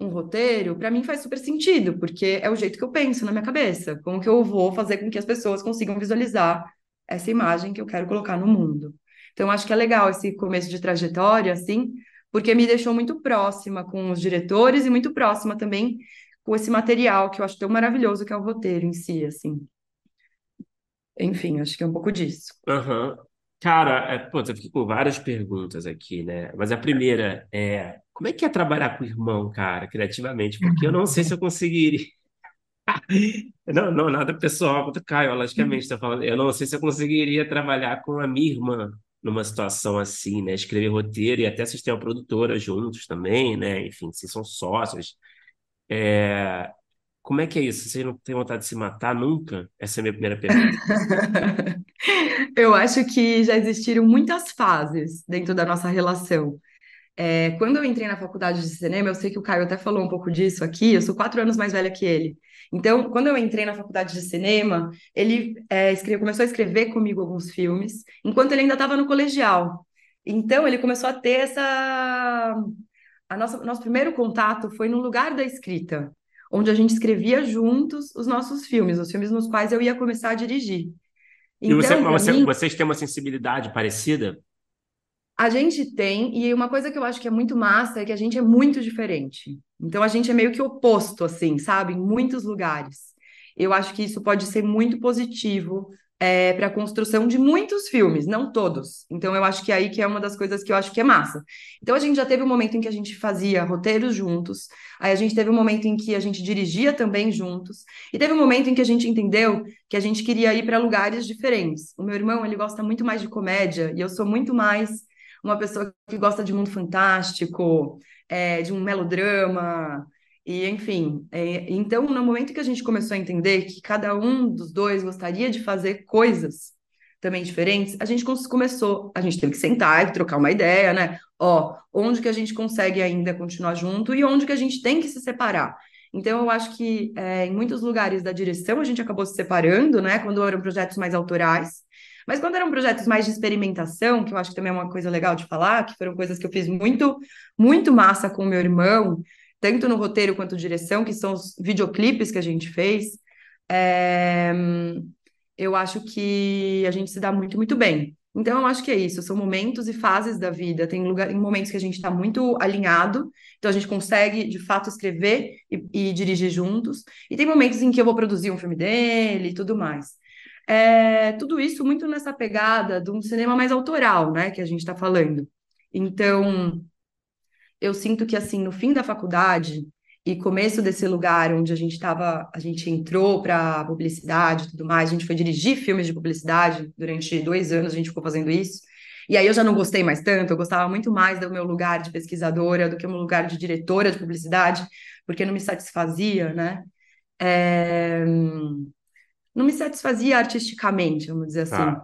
um roteiro, para mim faz super sentido, porque é o jeito que eu penso na minha cabeça. Como que eu vou fazer com que as pessoas consigam visualizar essa imagem que eu quero colocar no mundo. Então, acho que é legal esse começo de trajetória, assim, porque me deixou muito próxima com os diretores e muito próxima também com esse material que eu acho tão maravilhoso que é o roteiro em si, assim. Enfim, acho que é um pouco disso. Uhum. Cara, é, pô, eu fiquei com várias perguntas aqui, né? Mas a primeira é, como é que é trabalhar com o irmão, cara, criativamente? Porque eu não sei se eu conseguiria. Não, não, nada pessoal contra o Caio, logicamente, tá falando. Eu não sei se eu conseguiria trabalhar com a minha irmã numa situação assim, né? Escrever roteiro e até vocês têm uma produtora juntos também, né? Enfim, vocês são sócios. É... Como é que é isso? Vocês não têm vontade de se matar nunca? Essa é a minha primeira pergunta. Eu acho que já existiram muitas fases dentro da nossa relação. É, quando eu entrei na faculdade de cinema, eu sei que o Caio até falou um pouco disso aqui, eu sou quatro anos mais velha que ele. Então, quando eu entrei na faculdade de cinema, ele é, escreve, começou a escrever comigo alguns filmes, enquanto ele ainda estava no colegial. Então, ele começou a ter essa. A nossa, nosso primeiro contato foi no lugar da escrita, onde a gente escrevia juntos os nossos filmes, os filmes nos quais eu ia começar a dirigir. Então, e você, então, você, mim, vocês têm uma sensibilidade parecida? A gente tem, e uma coisa que eu acho que é muito massa é que a gente é muito diferente. Então a gente é meio que oposto, assim, sabe? Em muitos lugares. Eu acho que isso pode ser muito positivo é, para a construção de muitos filmes, não todos. Então eu acho que aí que é uma das coisas que eu acho que é massa. Então a gente já teve um momento em que a gente fazia roteiros juntos, aí a gente teve um momento em que a gente dirigia também juntos, e teve um momento em que a gente entendeu que a gente queria ir para lugares diferentes. O meu irmão, ele gosta muito mais de comédia e eu sou muito mais uma pessoa que gosta de mundo fantástico, é, de um melodrama, e enfim. É, então, no momento que a gente começou a entender que cada um dos dois gostaria de fazer coisas também diferentes, a gente começou, a gente teve que sentar e trocar uma ideia, né? Ó, onde que a gente consegue ainda continuar junto e onde que a gente tem que se separar. Então, eu acho que é, em muitos lugares da direção a gente acabou se separando, né? Quando eram projetos mais autorais. Mas quando eram projetos mais de experimentação, que eu acho que também é uma coisa legal de falar, que foram coisas que eu fiz muito, muito massa com o meu irmão, tanto no roteiro quanto direção, que são os videoclipes que a gente fez, é... eu acho que a gente se dá muito, muito bem. Então, eu acho que é isso, são momentos e fases da vida. Tem lugar, em momentos que a gente está muito alinhado, então a gente consegue, de fato, escrever e, e, dirigir juntos. E tem momentos em que eu vou produzir um filme dele e tudo mais. É, tudo isso muito nessa pegada de um cinema mais autoral, né, que a gente está falando. Então, eu sinto que, assim, no fim da faculdade e começo desse lugar onde a gente estava, a gente entrou para publicidade e tudo mais, a gente foi dirigir filmes de publicidade durante dois anos, a gente ficou fazendo isso. E aí eu já não gostei mais tanto, eu gostava muito mais do meu lugar de pesquisadora do que o meu lugar de diretora de publicidade, porque não me satisfazia, né? É não me satisfazia artisticamente, vamos dizer assim. Ah.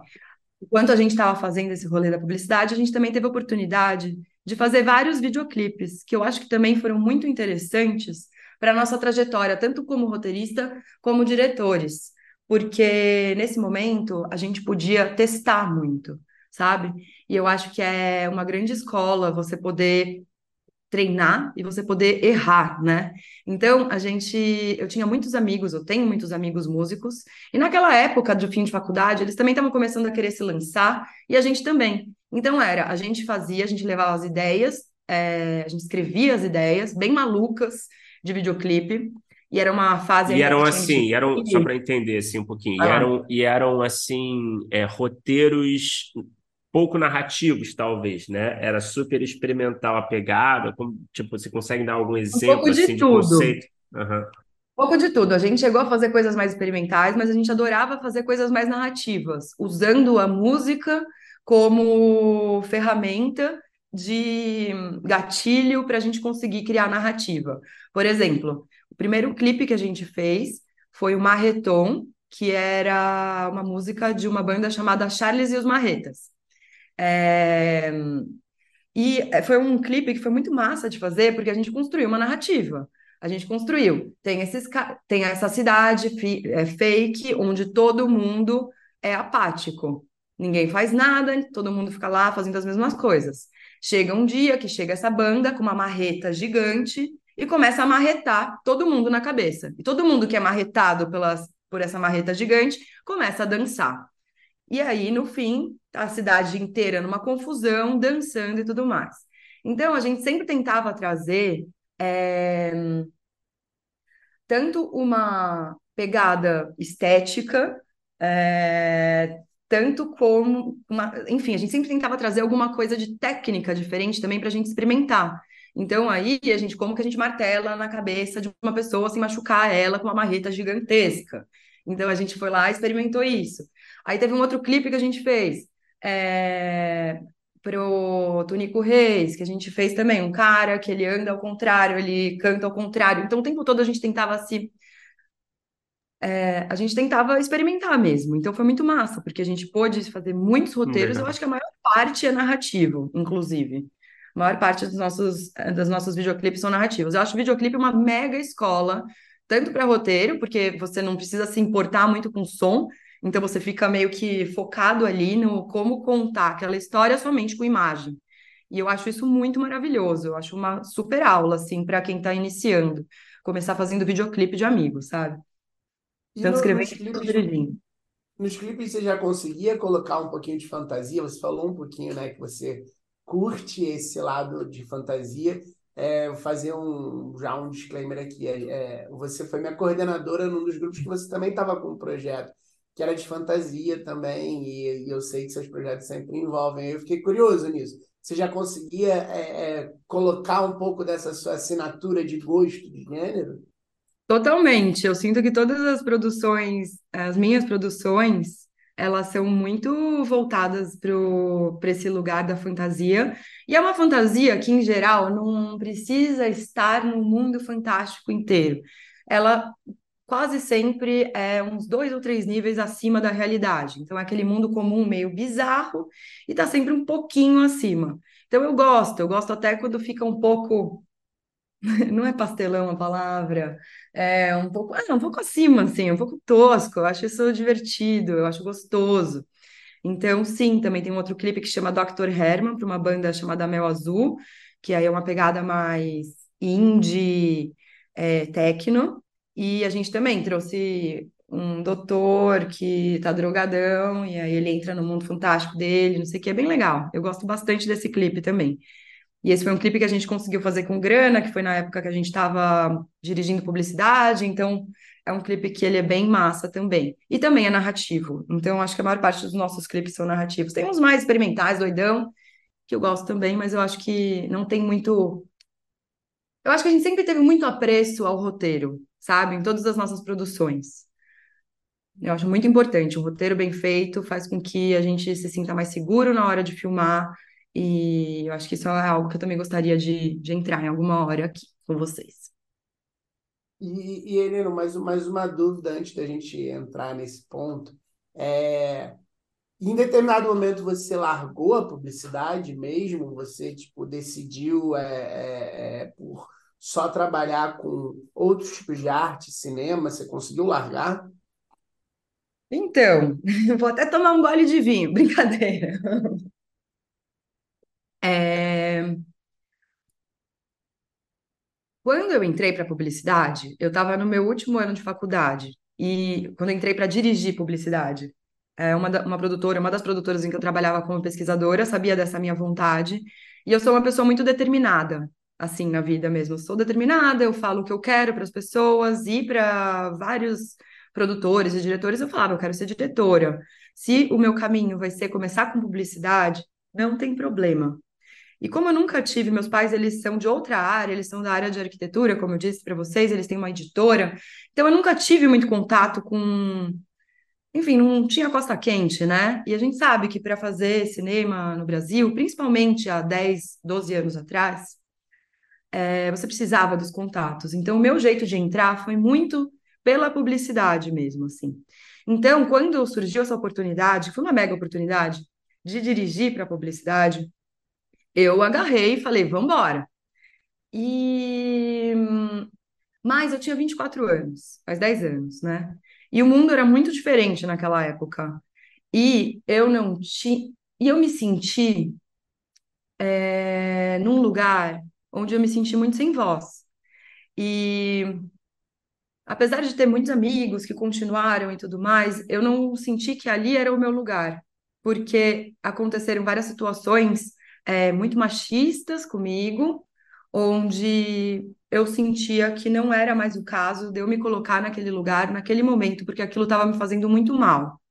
Enquanto a gente estava fazendo esse rolê da publicidade, a gente também teve a oportunidade de fazer vários videoclipes, que eu acho que também foram muito interessantes para a nossa trajetória, tanto como roteirista como diretores, porque nesse momento a gente podia testar muito, sabe? E eu acho que é uma grande escola você poder treinar e você poder errar, né? Então, a gente, eu tinha muitos amigos, eu tenho muitos amigos músicos, e naquela época de fim de faculdade, eles também estavam começando a querer se lançar, e a gente também. Então, era, a gente fazia, a gente levava as ideias, é, a gente escrevia as ideias, bem malucas, de videoclipe, e era uma fase... E eram assim, eram, só para entender assim um pouquinho, ah. e, eram, e eram assim, é, roteiros pouco narrativos, talvez, né? Era super experimental a pegada, como, tipo, você consegue dar algum exemplo um pouco de assim, tudo. de conceito? Uhum. pouco de tudo. A gente chegou a fazer coisas mais experimentais, mas a gente adorava fazer coisas mais narrativas, usando a música como ferramenta de gatilho para a gente conseguir criar narrativa. Por exemplo, o primeiro clipe que a gente fez foi o Marreton, que era uma música de uma banda chamada Charles e os Marretas. É... E foi um clipe que foi muito massa de fazer, porque a gente construiu uma narrativa. A gente construiu. Tem, esses, tem essa cidade é, fake, onde todo mundo é apático. Ninguém faz nada, todo mundo fica lá fazendo as mesmas coisas. Chega um dia que chega essa banda com uma marreta gigante e começa a marretar todo mundo na cabeça. E todo mundo que é marretado pelas, por essa marreta gigante começa a dançar. E aí, no fim, a cidade inteira numa confusão, dançando e tudo mais. Então, a gente sempre tentava trazer é, tanto uma pegada estética, é, tanto como uma. Enfim, a gente sempre tentava trazer alguma coisa de técnica diferente também para a gente experimentar. Então, aí, a gente, como que a gente martela na cabeça de uma pessoa sem machucar ela com uma marreta gigantesca? Então, a gente foi lá e experimentou isso. Aí, teve um outro clipe que a gente fez. É, pro Tonico Reis, que a gente fez também, um cara que ele anda ao contrário, ele canta ao contrário. Então, o tempo todo a gente tentava se. É, a gente tentava experimentar mesmo. Então, foi muito massa, porque a gente pôde fazer muitos roteiros. Legal. Eu acho que a maior parte é narrativo, inclusive. A maior parte dos nossos, das nossos videoclipes são narrativos. Eu acho o videoclipe uma mega escola, tanto para roteiro, porque você não precisa se importar muito com som, então você fica meio que focado ali no como contar aquela história somente com imagem. E eu acho isso muito maravilhoso. Eu acho uma super aula, assim, para quem está iniciando. Começar fazendo videoclipe de amigos, sabe? Tanto escrever nos clipes, nos clipes você já conseguia colocar um pouquinho de fantasia? Você falou um pouquinho, né, que você curte esse lado de fantasia. É, vou fazer um, já um disclaimer aqui. É, é, você foi minha coordenadora num dos grupos que você também estava com um projeto que era de fantasia também, e, e, eu sei que seus projetos sempre envolvem. Eu fiquei curioso nisso. Você já conseguia é, é, colocar um pouco dessa sua assinatura de gosto de gênero? Totalmente. Eu sinto que todas as produções, as minhas produções, elas são muito voltadas para esse lugar da fantasia. E é uma fantasia que, em geral, não precisa estar no mundo fantástico inteiro. Ela quase sempre é uns dois ou três níveis acima da realidade. Então, é aquele mundo comum meio bizarro e está sempre um pouquinho acima. Então, eu gosto, eu gosto até quando fica um pouco. Não é pastelão a palavra, é um pouco, é um pouco acima, assim, um pouco tosco. Eu acho isso divertido, eu acho gostoso. Então, sim, também tem um outro clipe que chama Dr. Herman, para uma banda chamada Mel Azul, que aí é uma pegada mais indie, é, techno, e a gente também trouxe um doutor que tá drogadão, e aí ele entra no mundo fantástico dele, não sei o que, é bem legal. Eu gosto bastante desse clipe também. E esse foi um clipe que a gente conseguiu fazer com grana, que foi na época que a gente estava dirigindo publicidade, então é um clipe que ele é bem massa também. E também é narrativo. Então acho que a maior parte dos nossos clipes são narrativos. Tem uns mais experimentais, doidão, que eu gosto também, mas eu acho que não tem muito. Eu acho que a gente sempre teve muito apreço ao roteiro sabe? Em todas as nossas produções. Eu acho muito importante. Um roteiro bem feito faz com que a gente se sinta mais seguro na hora de filmar. E eu acho que isso é algo que eu também gostaria de, de entrar em alguma hora aqui com vocês. E, e Helena, mais, mais uma dúvida antes da gente entrar nesse ponto. É, em determinado momento você largou a publicidade mesmo? Você tipo, decidiu é, é, é por só trabalhar com outros tipos de arte, cinema, você conseguiu largar? Então, vou até tomar um gole de vinho, brincadeira. É... Quando eu entrei para publicidade, eu estava no meu último ano de faculdade e quando entrei para dirigir publicidade, é uma, da, uma produtora, uma das produtoras em que eu trabalhava como pesquisadora, sabia dessa minha vontade e eu sou uma pessoa muito determinada assim na vida mesmo. Eu sou determinada, eu falo o que eu quero para as pessoas e para vários produtores e diretores eu falava, eu quero ser diretora. Se o meu caminho vai ser começar com publicidade, não tem problema. E como eu nunca tive, meus pais, eles são de outra área, eles são da área de arquitetura, como eu disse para vocês, eles têm uma editora. Então eu nunca tive muito contato com enfim, não tinha costa quente, né? E a gente sabe que para fazer cinema no Brasil, principalmente há 10, 12 anos atrás, é, você precisava dos contatos. Então, o meu jeito de entrar foi muito pela publicidade mesmo, assim. Então, quando surgiu essa oportunidade, foi uma mega oportunidade, de dirigir para publicidade, eu agarrei e falei, vamos embora. E... Mas eu tinha 24 anos, faz 10 anos, né? E o mundo era muito diferente naquela época. E eu não tinha. E eu me senti é, num lugar onde eu me senti muito sem voz. E apesar de ter muitos amigos que continuaram e tudo mais, eu não senti que ali era o meu lugar, porque aconteceram várias situações é, muito machistas comigo, onde eu sentia que não era mais o caso de eu me colocar naquele lugar, naquele momento, porque aquilo estava me fazendo muito mal.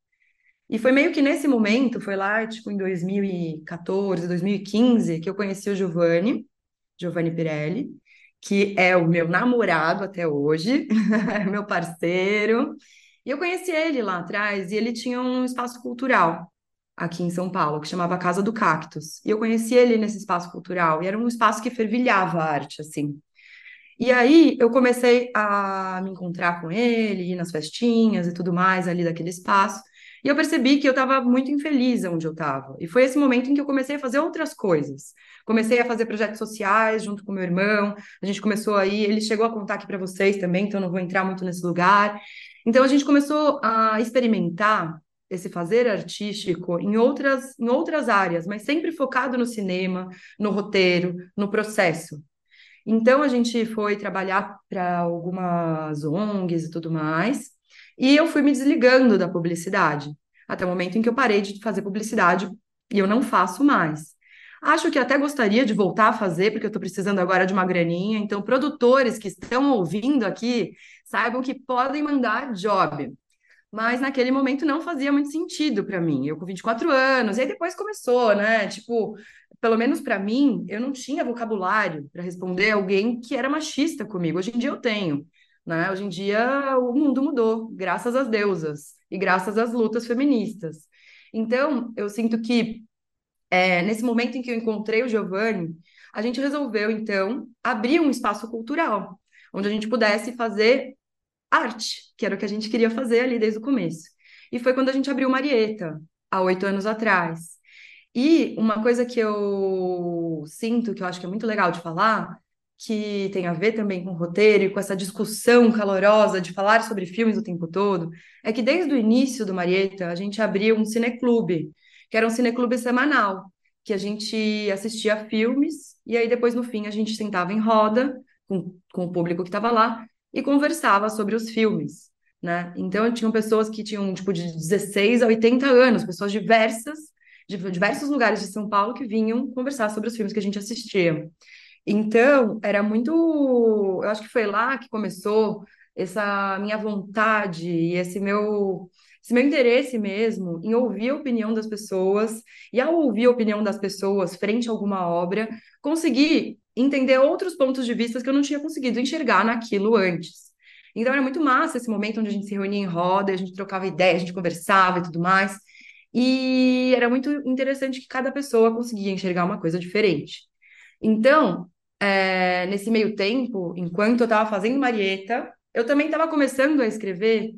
E foi meio que nesse momento, foi lá, tipo, em 2014, 2015, que eu conheci o Giovanni, Giovanni Pirelli, que é o meu namorado até hoje, meu parceiro. E eu conheci ele lá atrás, e ele tinha um espaço cultural aqui em São Paulo, que chamava Casa do Cactus. E eu conheci ele nesse espaço cultural, e era um espaço que fervilhava a arte, assim. E aí eu comecei a me encontrar com ele, ir nas festinhas e tudo mais ali daquele espaço. E eu percebi que eu estava muito infeliz onde eu estava. E foi esse momento em que eu comecei a fazer outras coisas. Comecei a fazer projetos sociais junto com meu irmão. A gente começou aí, ele chegou a contar aqui para vocês também, então não vou entrar muito nesse lugar. Então a gente começou a experimentar esse fazer artístico em outras, em outras áreas, mas sempre focado no cinema, no roteiro, no processo. Então a gente foi trabalhar para algumas ONGs e tudo mais, e eu fui me desligando da publicidade, até o momento em que eu parei de fazer publicidade e eu não faço mais. Acho que até gostaria de voltar a fazer, porque eu estou precisando agora de uma graninha. Então, produtores que estão ouvindo aqui, saibam que podem mandar job. Mas naquele momento não fazia muito sentido para mim. Eu com 24 anos, e aí depois começou, né? Tipo, pelo menos para mim, eu não tinha vocabulário para responder alguém que era machista comigo. Hoje em dia eu tenho, né? Hoje em dia o mundo mudou, graças às deusas e graças às lutas feministas. Então, eu sinto que é, nesse momento em que eu encontrei o Giovanni, a gente resolveu então abrir um espaço cultural, onde a gente pudesse fazer arte, que era o que a gente queria fazer ali desde o começo. E foi quando a gente abriu Marieta, há oito anos atrás. E uma coisa que eu sinto, que eu acho que é muito legal de falar, que tem a ver também com o roteiro e com essa discussão calorosa de falar sobre filmes o tempo todo, é que desde o início do Marieta, a gente abriu um cineclube, que era um cineclube semanal, que a gente assistia filmes e aí depois no fim a gente sentava em roda com, com o público que estava lá e conversava sobre os filmes, né? Então tinham pessoas que tinham tipo de 16 a 80 anos, pessoas diversas de diversos lugares de São Paulo que vinham conversar sobre os filmes que a gente assistia. Então, era muito. Eu acho que foi lá que começou essa minha vontade e esse meu, esse meu interesse mesmo em ouvir a opinião das pessoas, e ao ouvir a opinião das pessoas frente a alguma obra, conseguir entender outros pontos de vista que eu não tinha conseguido enxergar naquilo antes. Então era muito massa esse momento onde a gente se reunia em roda, a gente trocava ideias, a gente conversava e tudo mais. E era muito interessante que cada pessoa conseguia enxergar uma coisa diferente. Então, é, nesse meio tempo, enquanto eu estava fazendo Marieta, eu também estava começando a escrever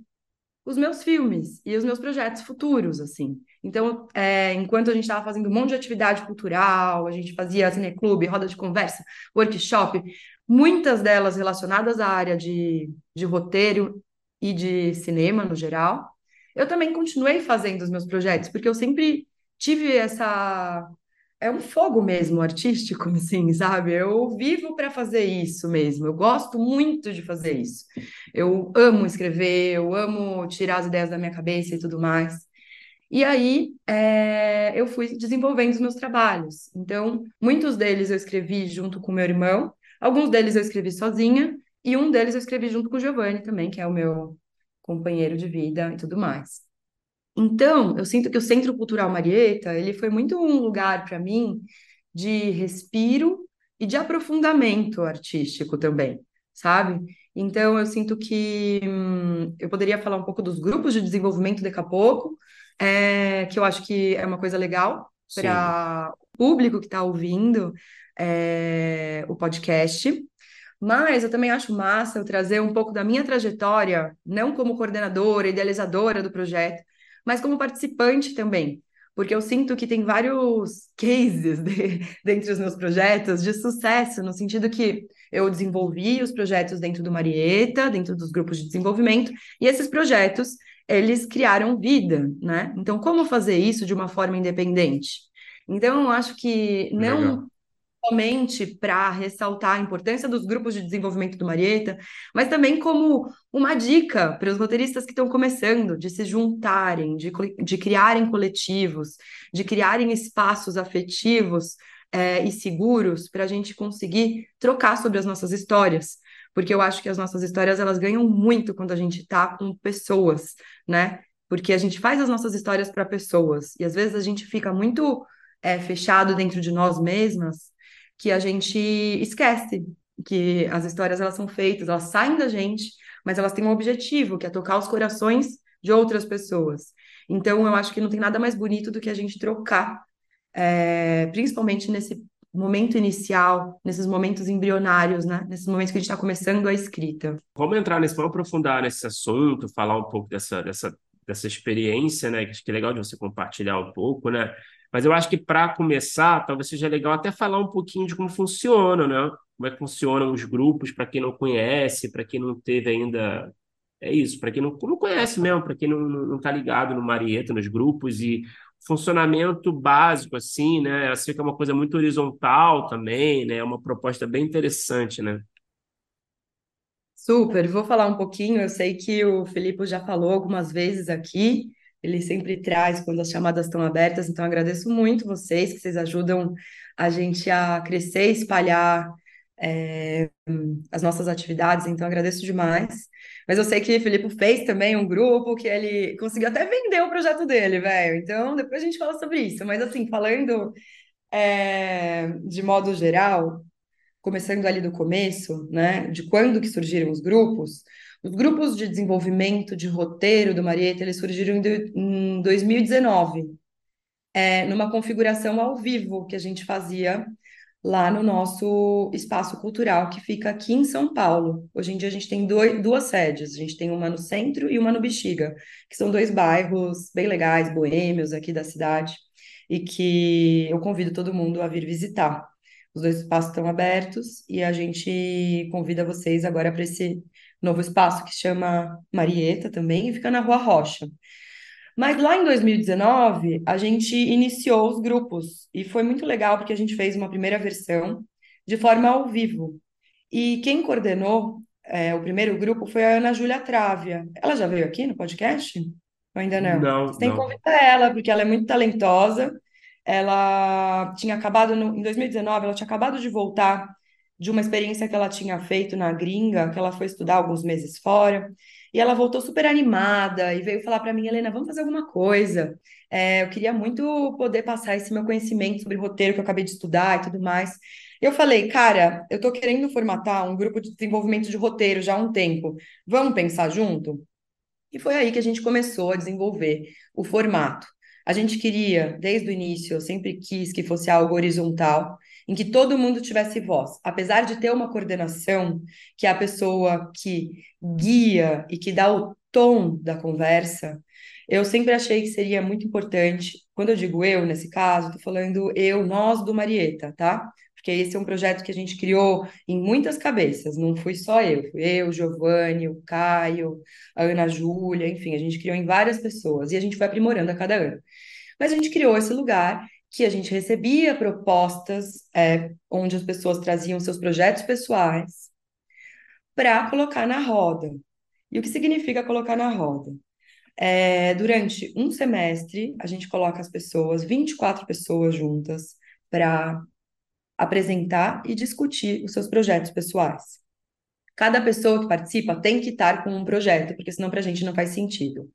os meus filmes e os meus projetos futuros, assim. Então, é, enquanto a gente estava fazendo um monte de atividade cultural, a gente fazia cineclube, roda de conversa, workshop, muitas delas relacionadas à área de, de roteiro e de cinema no geral, eu também continuei fazendo os meus projetos, porque eu sempre tive essa. É um fogo mesmo artístico, assim, sabe? Eu vivo para fazer isso mesmo. Eu gosto muito de fazer isso. Eu amo escrever, eu amo tirar as ideias da minha cabeça e tudo mais. E aí, é, eu fui desenvolvendo os meus trabalhos. Então, muitos deles eu escrevi junto com meu irmão, alguns deles eu escrevi sozinha, e um deles eu escrevi junto com o Giovanni também, que é o meu companheiro de vida e tudo mais. Então, eu sinto que o Centro Cultural Marieta, ele foi muito um lugar para mim de respiro e de aprofundamento artístico também, sabe? Então, eu sinto que hum, eu poderia falar um pouco dos grupos de desenvolvimento daqui a pouco, é, que eu acho que é uma coisa legal para o público que está ouvindo é, o podcast. Mas eu também acho massa eu trazer um pouco da minha trajetória, não como coordenadora, idealizadora do projeto, mas como participante também. Porque eu sinto que tem vários cases de, dentre os meus projetos de sucesso, no sentido que eu desenvolvi os projetos dentro do Marieta, dentro dos grupos de desenvolvimento, e esses projetos, eles criaram vida, né? Então, como fazer isso de uma forma independente? Então, eu acho que não Legal somente para ressaltar a importância dos grupos de desenvolvimento do Marieta, mas também como uma dica para os roteiristas que estão começando, de se juntarem, de, de criarem coletivos, de criarem espaços afetivos é, e seguros para a gente conseguir trocar sobre as nossas histórias. Porque eu acho que as nossas histórias elas ganham muito quando a gente está com pessoas, né? Porque a gente faz as nossas histórias para pessoas e às vezes a gente fica muito é, fechado dentro de nós mesmas que a gente esquece que as histórias elas são feitas, elas saem da gente, mas elas têm um objetivo, que é tocar os corações de outras pessoas. Então, eu acho que não tem nada mais bonito do que a gente trocar, é, principalmente nesse momento inicial, nesses momentos embrionários, né? Nesses momentos que a gente está começando a escrita. Vamos entrar nesse, vamos aprofundar nesse assunto, falar um pouco dessa, dessa, dessa experiência, né? Acho que é legal de você compartilhar um pouco, né? Mas eu acho que para começar, talvez seja legal até falar um pouquinho de como funciona, né? Como é que funcionam os grupos, para quem não conhece, para quem não teve ainda. É isso, para quem não, não conhece mesmo, para quem não está ligado no Marieta, nos grupos, e funcionamento básico, assim, né? Assim que é uma coisa muito horizontal também, né? É uma proposta bem interessante, né? Super, vou falar um pouquinho. Eu sei que o Felipe já falou algumas vezes aqui, ele sempre traz quando as chamadas estão abertas, então agradeço muito vocês, que vocês ajudam a gente a crescer, espalhar é, as nossas atividades, então agradeço demais. Mas eu sei que o Filipe fez também um grupo que ele conseguiu até vender o projeto dele, velho. Então depois a gente fala sobre isso. Mas assim, falando é, de modo geral, começando ali do começo, né, de quando que surgiram os grupos, os grupos de desenvolvimento de roteiro do Marieta, eles surgiram em 2019, é, numa configuração ao vivo que a gente fazia lá no nosso espaço cultural, que fica aqui em São Paulo. Hoje em dia a gente tem dois, duas sedes, a gente tem uma no centro e uma no Bexiga, que são dois bairros bem legais, boêmios aqui da cidade, e que eu convido todo mundo a vir visitar. Os dois espaços estão abertos e a gente convida vocês agora para esse novo espaço que chama Marieta também, e fica na Rua Rocha. Mas lá em 2019, a gente iniciou os grupos, e foi muito legal porque a gente fez uma primeira versão de forma ao vivo. E quem coordenou é, o primeiro grupo foi a Ana Júlia Trávia. Ela já veio aqui no podcast? Ou ainda não? Não, Você tem que convidar ela, porque ela é muito talentosa. Ela tinha acabado, no, em 2019, ela tinha acabado de voltar de uma experiência que ela tinha feito na gringa, que ela foi estudar alguns meses fora, e ela voltou super animada e veio falar para mim, Helena, vamos fazer alguma coisa. É, eu queria muito poder passar esse meu conhecimento sobre roteiro que eu acabei de estudar e tudo mais. Eu falei, cara, eu estou querendo formatar um grupo de desenvolvimento de roteiro já há um tempo. Vamos pensar junto? E foi aí que a gente começou a desenvolver o formato. A gente queria, desde o início, eu sempre quis que fosse algo horizontal, em que todo mundo tivesse voz. Apesar de ter uma coordenação, que é a pessoa que guia e que dá o tom da conversa, eu sempre achei que seria muito importante. Quando eu digo eu, nesse caso, estou falando eu, nós do Marieta, tá? Porque esse é um projeto que a gente criou em muitas cabeças, não fui só eu, fui eu, Giovanni, o Caio, a Ana Júlia, enfim, a gente criou em várias pessoas e a gente foi aprimorando a cada ano. Mas a gente criou esse lugar que a gente recebia propostas é, onde as pessoas traziam seus projetos pessoais para colocar na roda. E o que significa colocar na roda? É, durante um semestre, a gente coloca as pessoas, 24 pessoas juntas, para apresentar e discutir os seus projetos pessoais. Cada pessoa que participa tem que estar com um projeto, porque senão para a gente não faz sentido.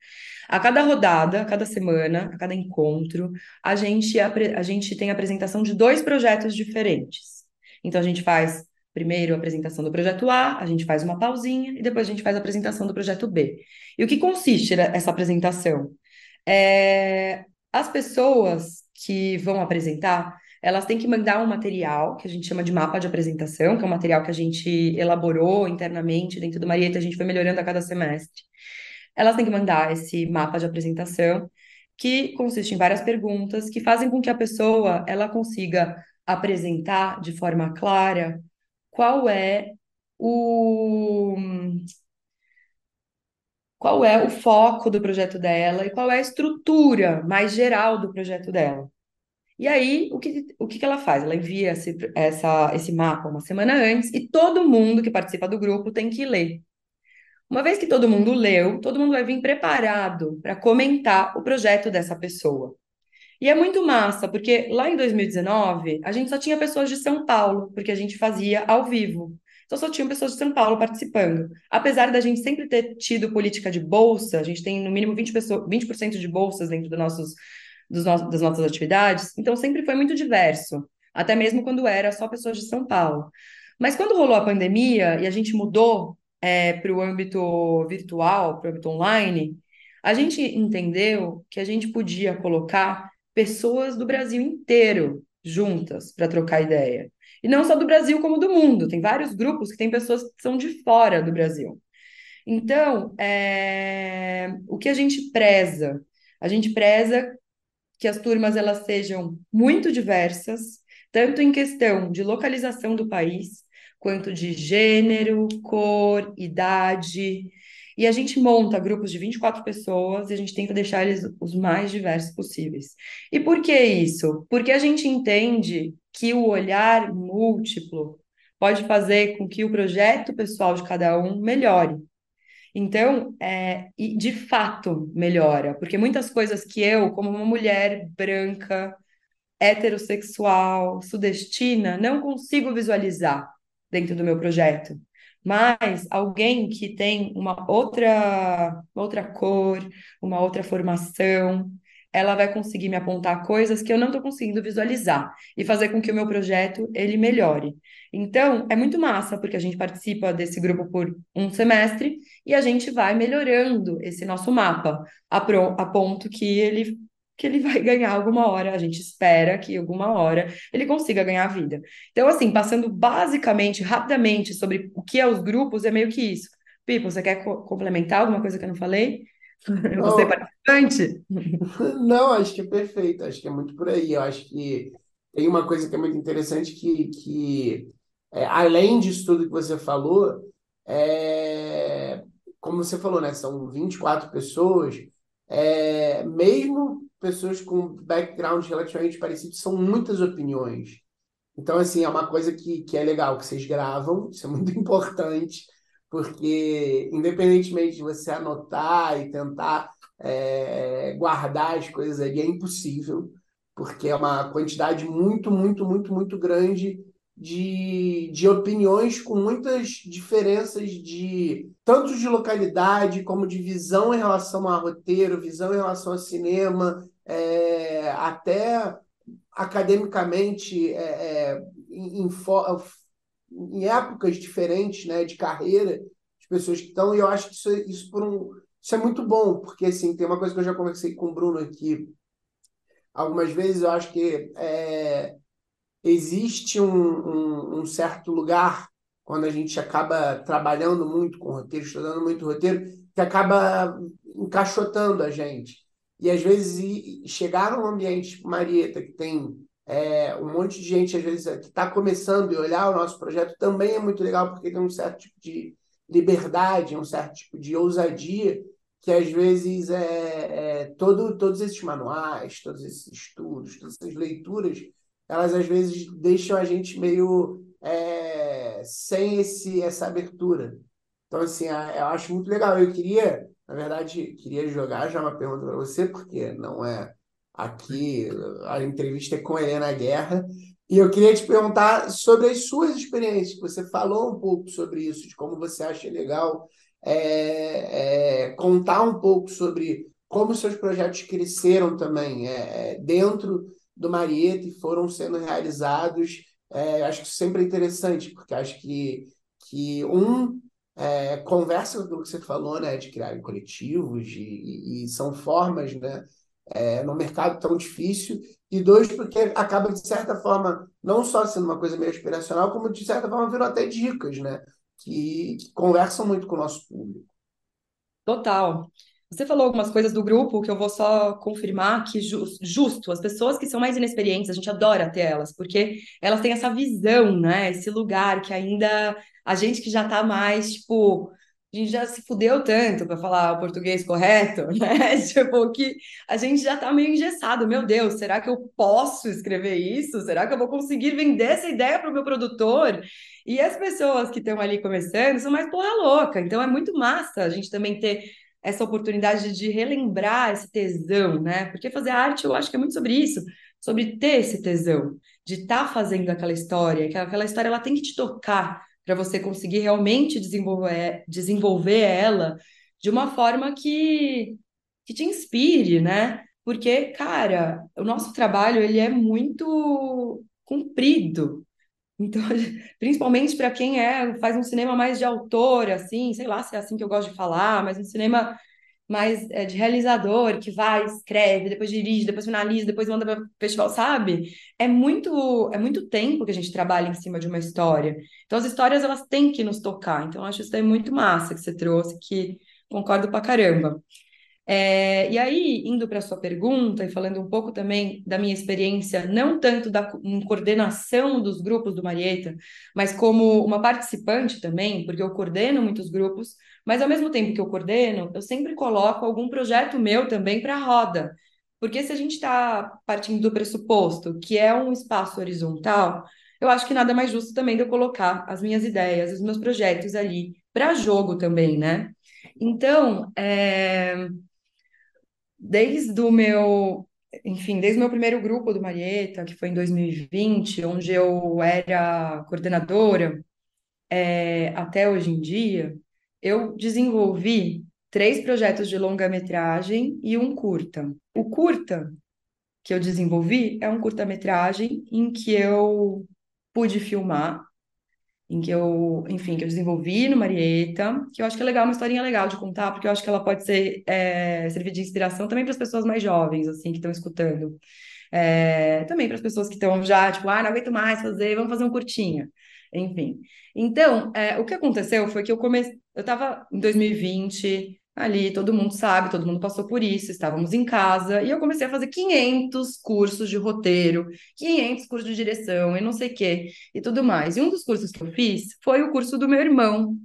A cada rodada, a cada semana, a cada encontro, a gente, a gente tem a apresentação de dois projetos diferentes. Então, a gente faz primeiro a apresentação do projeto A, a gente faz uma pausinha e depois a gente faz a apresentação do projeto B. E o que consiste essa apresentação? É, as pessoas que vão apresentar, elas têm que mandar um material que a gente chama de mapa de apresentação, que é um material que a gente elaborou internamente dentro do Marieta, a gente foi melhorando a cada semestre. Elas têm que mandar esse mapa de apresentação, que consiste em várias perguntas que fazem com que a pessoa ela consiga apresentar de forma clara qual é o qual é o foco do projeto dela e qual é a estrutura mais geral do projeto dela. E aí, o que, o que, que ela faz? Ela envia esse, essa, esse mapa uma semana antes e todo mundo que participa do grupo tem que ler. Uma vez que todo mundo leu, todo mundo vai vir preparado para comentar o projeto dessa pessoa. E é muito massa, porque lá em 2019, a gente só tinha pessoas de São Paulo, porque a gente fazia ao vivo. Então só tinham pessoas de São Paulo participando. Apesar da gente sempre ter tido política de bolsa, a gente tem no mínimo 20%, pessoas, 20 de bolsas dentro nossos, dos das nossas atividades, então sempre foi muito diverso, até mesmo quando era só pessoas de São Paulo. Mas quando rolou a pandemia e a gente mudou é, para o âmbito virtual, para o âmbito online, a gente entendeu que a gente podia colocar pessoas do Brasil inteiro juntas para trocar ideia. E não só do Brasil, como do mundo. Tem vários grupos que têm pessoas que são de fora do Brasil. Então, é... o que a gente preza? A gente preza que as turmas elas sejam muito diversas, tanto em questão de localização do país, quanto de gênero, cor, idade. E a gente monta grupos de 24 pessoas e a gente tenta deixar eles os mais diversos possíveis. E por que isso? Porque a gente entende que o olhar múltiplo pode fazer com que o projeto pessoal de cada um melhore. Então, é, e de fato melhora, porque muitas coisas que eu, como uma mulher branca, heterossexual, sudestina, não consigo visualizar dentro do meu projeto. Mas alguém que tem uma outra, outra cor, uma outra formação, ela vai conseguir me apontar coisas que eu não estou conseguindo visualizar e fazer com que o meu projeto ele melhore. Então, é muito massa, porque a gente participa desse grupo por um semestre e a gente vai melhorando esse nosso mapa, a, pro, a ponto que ele que ele vai ganhar alguma hora, a gente espera que alguma hora ele consiga ganhar a vida. Então, assim, passando basicamente, rapidamente sobre o que é os grupos, é meio que isso. Pipo, você quer co complementar alguma coisa que eu não falei? Não, você é participante? Não, acho que é perfeito, acho que é muito por aí. Eu acho que tem uma coisa que é muito interessante que, que é, além disso tudo que você falou, é, como você falou, né, são 24 pessoas, é, mesmo pessoas com background relativamente parecidos, são muitas opiniões. Então, assim, é uma coisa que, que é legal, que vocês gravam, isso é muito importante, porque independentemente de você anotar e tentar é, guardar as coisas ali, é impossível, porque é uma quantidade muito, muito, muito, muito grande de, de opiniões com muitas diferenças de tanto de localidade como de visão em relação a roteiro, visão em relação a cinema, é, até academicamente é, é em, em, épocas diferentes né, de carreira, de pessoas que estão, e eu acho que isso, isso, por um, isso é muito bom, porque assim, tem uma coisa que eu já conversei com o Bruno aqui algumas vezes, eu acho que é, existe um, um, um, certo lugar quando a gente acaba trabalhando muito com roteiro, estudando muito roteiro, que acaba encaixotando a gente. E às vezes chegar num ambiente tipo Marieta, que tem é, um monte de gente, às vezes, que está começando e olhar o nosso projeto também é muito legal, porque tem um certo tipo de liberdade, um certo tipo de ousadia, que às vezes é, é todo, todos esses manuais, todos esses estudos, todas essas leituras elas às vezes deixam a gente meio é, sem esse, essa abertura. Então, assim, eu acho muito legal. Eu queria, na verdade, queria jogar já uma pergunta para você, porque não é aqui, a entrevista é com Helena Guerra, E eu queria te perguntar sobre as suas experiências. Você falou um pouco sobre isso, de como você acha legal é, é, contar um pouco sobre como seus projetos cresceram também é, é dentro do Marieta e foram sendo realizados. É, acho que isso sempre é interessante, porque acho que, que um é, conversa com o que você falou, né, de criar coletivos, e, e são formas, né, é, no mercado tão difícil, e dois, porque acaba, de certa forma, não só sendo uma coisa meio aspiracional, como de certa forma viram até dicas, né, que, que conversam muito com o nosso público. Total. Você falou algumas coisas do grupo que eu vou só confirmar que justo, as pessoas que são mais inexperientes, a gente adora ter elas, porque elas têm essa visão, né? Esse lugar que ainda a gente que já tá mais, tipo, a gente já se fudeu tanto para falar o português correto, né? Tipo, que a gente já tá meio engessado. Meu Deus, será que eu posso escrever isso? Será que eu vou conseguir vender essa ideia para o meu produtor? E as pessoas que estão ali começando são mais porra louca. Então é muito massa a gente também ter essa oportunidade de relembrar esse tesão, né? Porque fazer arte, eu acho que é muito sobre isso, sobre ter esse tesão, de estar tá fazendo aquela história, que aquela história ela tem que te tocar para você conseguir realmente desenvolver, desenvolver ela de uma forma que, que te inspire, né? Porque, cara, o nosso trabalho ele é muito comprido. Então, principalmente para quem é faz um cinema mais de autor, assim, sei lá se é assim que eu gosto de falar, mas um cinema mais é, de realizador, que vai, escreve, depois dirige, depois finaliza, depois manda para festival, sabe? É muito, é muito tempo que a gente trabalha em cima de uma história. Então, as histórias, elas têm que nos tocar. Então, acho isso daí muito massa que você trouxe, que concordo pra caramba. É, e aí, indo para a sua pergunta e falando um pouco também da minha experiência, não tanto da coordenação dos grupos do Marieta, mas como uma participante também, porque eu coordeno muitos grupos, mas ao mesmo tempo que eu coordeno, eu sempre coloco algum projeto meu também para a roda. Porque se a gente está partindo do pressuposto que é um espaço horizontal, eu acho que nada mais justo também de eu colocar as minhas ideias, os meus projetos ali para jogo também, né? Então, é desde o meu, enfim, desde o meu primeiro grupo do Marieta, que foi em 2020, onde eu era coordenadora, é, até hoje em dia, eu desenvolvi três projetos de longa-metragem e um curta. O curta que eu desenvolvi é um curta-metragem em que eu pude filmar em que eu, enfim, que eu desenvolvi no Marieta, que eu acho que é legal, uma historinha legal de contar, porque eu acho que ela pode ser é, servir de inspiração também para as pessoas mais jovens, assim, que estão escutando. É, também para as pessoas que estão já, tipo, ah, não aguento mais fazer, vamos fazer um curtinho. Enfim. Então, é, o que aconteceu foi que eu comecei, eu estava em 2020, ali, todo mundo sabe, todo mundo passou por isso, estávamos em casa, e eu comecei a fazer 500 cursos de roteiro, 500 cursos de direção, e não sei o quê, e tudo mais. E um dos cursos que eu fiz foi o curso do meu irmão,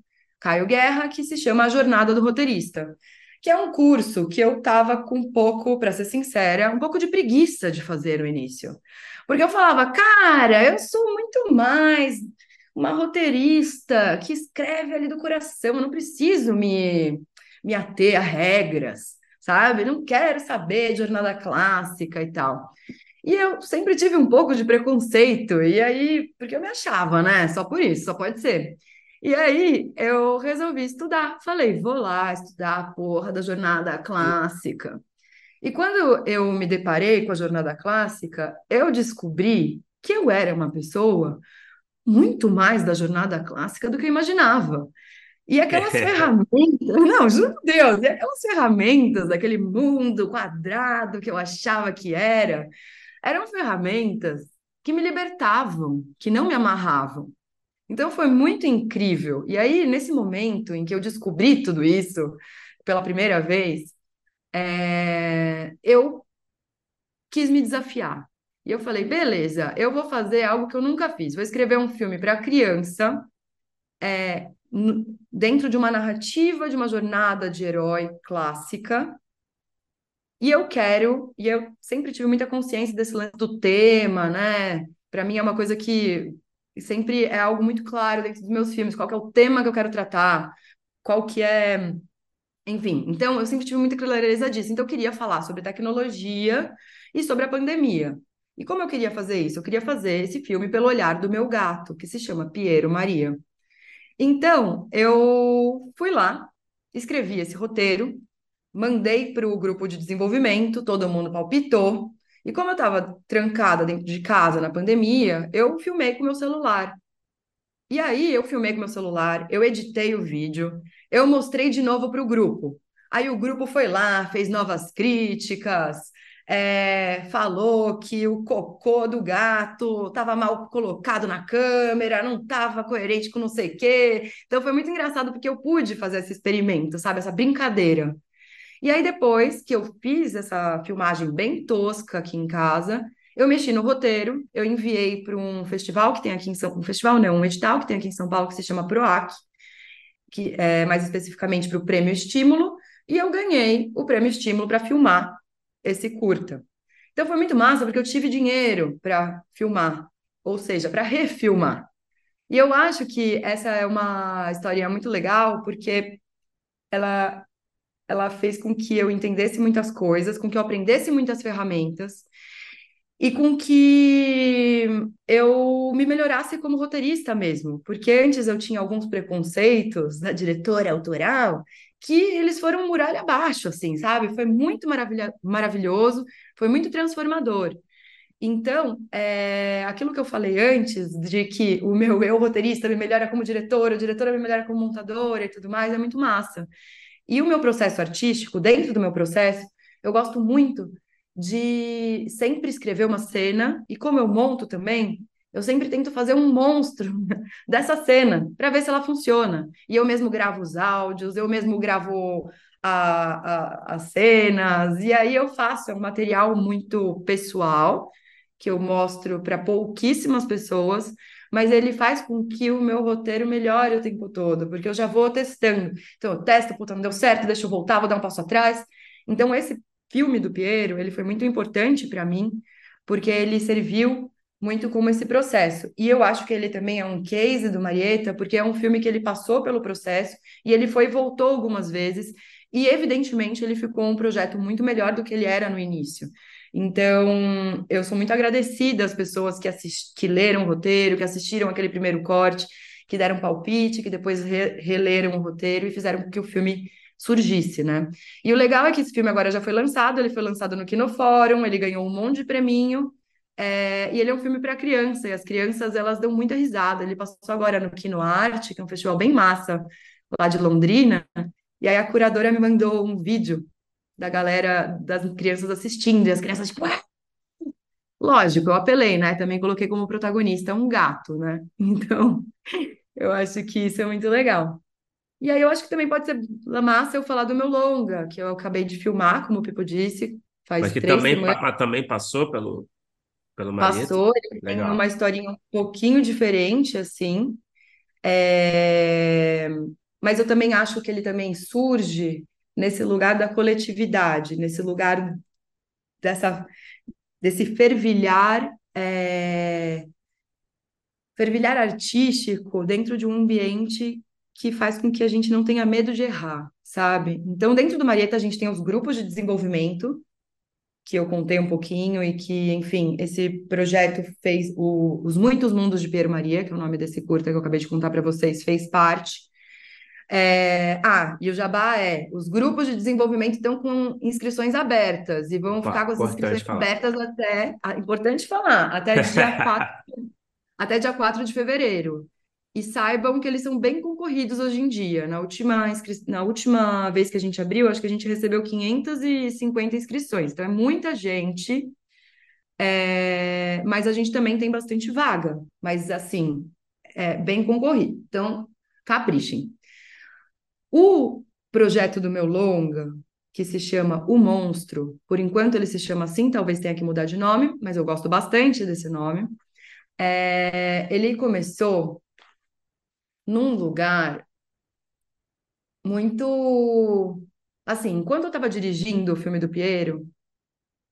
Caio Guerra, que se chama A Jornada do Roteirista, que é um curso que eu tava com um pouco, para ser sincera, um pouco de preguiça de fazer no início. Porque eu falava, cara, eu sou muito mais uma roteirista que escreve ali do coração, eu não preciso me me ater a regras, sabe? Não quero saber de jornada clássica e tal. E eu sempre tive um pouco de preconceito, e aí, porque eu me achava, né? Só por isso, só pode ser. E aí eu resolvi estudar. Falei, vou lá estudar a porra da jornada clássica. E quando eu me deparei com a jornada clássica, eu descobri que eu era uma pessoa muito mais da jornada clássica do que eu imaginava. E aquelas ferramentas, não, juro por Deus, e aquelas ferramentas daquele mundo quadrado que eu achava que era, eram ferramentas que me libertavam, que não me amarravam. Então foi muito incrível. E aí, nesse momento em que eu descobri tudo isso pela primeira vez, é... eu quis me desafiar. E eu falei, beleza, eu vou fazer algo que eu nunca fiz. Vou escrever um filme para criança, é, dentro de uma narrativa de uma jornada de herói clássica. E eu quero, e eu sempre tive muita consciência desse lance do tema, né? Para mim é uma coisa que sempre é algo muito claro dentro dos meus filmes, qual é o tema que eu quero tratar, qual que é, enfim. Então eu sempre tive muita clareza disso. Então eu queria falar sobre tecnologia e sobre a pandemia. E como eu queria fazer isso? Eu queria fazer esse filme pelo olhar do meu gato, que se chama Piero Maria. Então, eu fui lá, escrevi esse roteiro, mandei para o grupo de desenvolvimento, todo mundo palpitou. E como eu estava trancada dentro de casa na pandemia, eu filmei com meu celular. E aí eu filmei com meu celular, eu editei o vídeo, eu mostrei de novo para o grupo. Aí o grupo foi lá, fez novas críticas, é, falou que o cocô do gato estava mal colocado na câmera, não estava coerente com não sei o quê. Então foi muito engraçado porque eu pude fazer esse experimento, sabe? Essa brincadeira. E aí, depois que eu fiz essa filmagem bem tosca aqui em casa, eu mexi no roteiro, eu enviei para um festival que tem aqui em São Paulo, um festival não, um edital que tem aqui em São Paulo que se chama PROAC, que é mais especificamente para o Prêmio Estímulo, e eu ganhei o Prêmio Estímulo para filmar esse curta. Então foi muito massa porque eu tive dinheiro para filmar, ou seja, para refilmar. E eu acho que essa é uma história muito legal porque ela ela fez com que eu entendesse muitas coisas, com que eu aprendesse muitas ferramentas e com que eu me melhorasse como roteirista mesmo, porque antes eu tinha alguns preconceitos da diretora autoral que eles foram muralha abaixo, assim, sabe? Foi muito maravilha maravilhoso, foi muito transformador. Então, é, aquilo que eu falei antes, de que o meu eu roteirista me melhora como diretora, o diretora me melhora como montadora e tudo mais, é muito massa. E o meu processo artístico, dentro do meu processo, eu gosto muito de sempre escrever uma cena, e como eu monto também, eu sempre tento fazer um monstro dessa cena para ver se ela funciona. E eu mesmo gravo os áudios, eu mesmo gravo a, a, as cenas, e aí eu faço é um material muito pessoal que eu mostro para pouquíssimas pessoas, mas ele faz com que o meu roteiro melhore o tempo todo, porque eu já vou testando. Então, eu testo, puta, não deu certo, deixa eu voltar, vou dar um passo atrás. Então, esse filme do Piero, ele foi muito importante para mim, porque ele serviu muito como esse processo. E eu acho que ele também é um case do Marieta, porque é um filme que ele passou pelo processo e ele foi e voltou algumas vezes, e evidentemente ele ficou um projeto muito melhor do que ele era no início. Então, eu sou muito agradecida às pessoas que, assist... que leram o roteiro, que assistiram aquele primeiro corte, que deram palpite, que depois re... releram o roteiro e fizeram com que o filme surgisse, né? E o legal é que esse filme agora já foi lançado, ele foi lançado no Kinofórum, ele ganhou um monte de preminho, é... e ele é um filme para criança, e as crianças, elas dão muita risada. Ele passou agora no Kino Arte, que é um festival bem massa, lá de Londrina, e aí a curadora me mandou um vídeo da galera, das crianças assistindo, e as crianças, tipo, ah! lógico, eu apelei, né? Também coloquei como protagonista um gato, né? Então, eu acho que isso é muito legal. E aí eu acho que também pode ser massa eu falar do meu longa, que eu acabei de filmar, como o Pipo disse, faz Mas que três também, semanas. também passou pelo, pelo Marieta. Passou, ele tem Legal. uma historinha um pouquinho diferente, assim. É, Mas eu também acho que ele também surge nesse lugar da coletividade, nesse lugar dessa, desse fervilhar, é, fervilhar artístico dentro de um ambiente que faz com que a gente não tenha medo de errar, sabe? Então, dentro do Marieta, a gente tem os grupos de desenvolvimento, que eu contei um pouquinho, e que, enfim, esse projeto fez o, Os Muitos Mundos de Piero Maria, que é o nome desse curta que eu acabei de contar para vocês, fez parte. É, ah, e o Jabá é: os grupos de desenvolvimento estão com inscrições abertas e vão Opa, ficar com as inscrições falar. abertas até. ah, importante falar, até dia 4, até dia 4 de fevereiro. E saibam que eles são bem concorridos hoje em dia. Na última, inscri... Na última vez que a gente abriu, acho que a gente recebeu 550 inscrições. Então é muita gente, é, mas a gente também tem bastante vaga. Mas assim, é bem concorrido. Então, caprichem. O projeto do meu longa, que se chama O Monstro, por enquanto ele se chama assim, talvez tenha que mudar de nome, mas eu gosto bastante desse nome. É, ele começou num lugar muito. Assim, enquanto eu estava dirigindo o filme do Piero,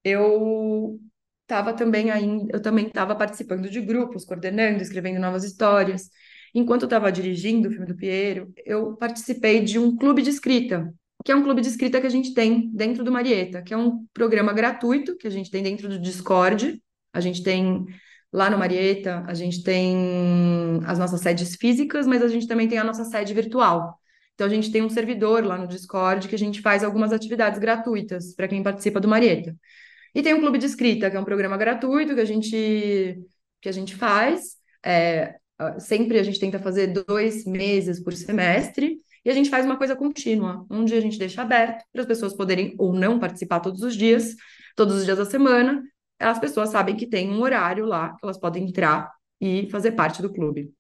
eu estava também ainda, eu também estava participando de grupos, coordenando, escrevendo novas histórias. Enquanto eu estava dirigindo o filme do Piero, eu participei de um clube de escrita, que é um clube de escrita que a gente tem dentro do Marieta, que é um programa gratuito que a gente tem dentro do Discord A gente tem lá no Marieta, a gente tem as nossas sedes físicas, mas a gente também tem a nossa sede virtual. Então a gente tem um servidor lá no Discord que a gente faz algumas atividades gratuitas para quem participa do Marieta. E tem um clube de escrita, que é um programa gratuito que a gente que a gente faz. É, sempre a gente tenta fazer dois meses por semestre e a gente faz uma coisa contínua, onde a gente deixa aberto para as pessoas poderem ou não participar todos os dias, todos os dias da semana. As pessoas sabem que tem um horário lá que elas podem entrar e fazer parte do clube.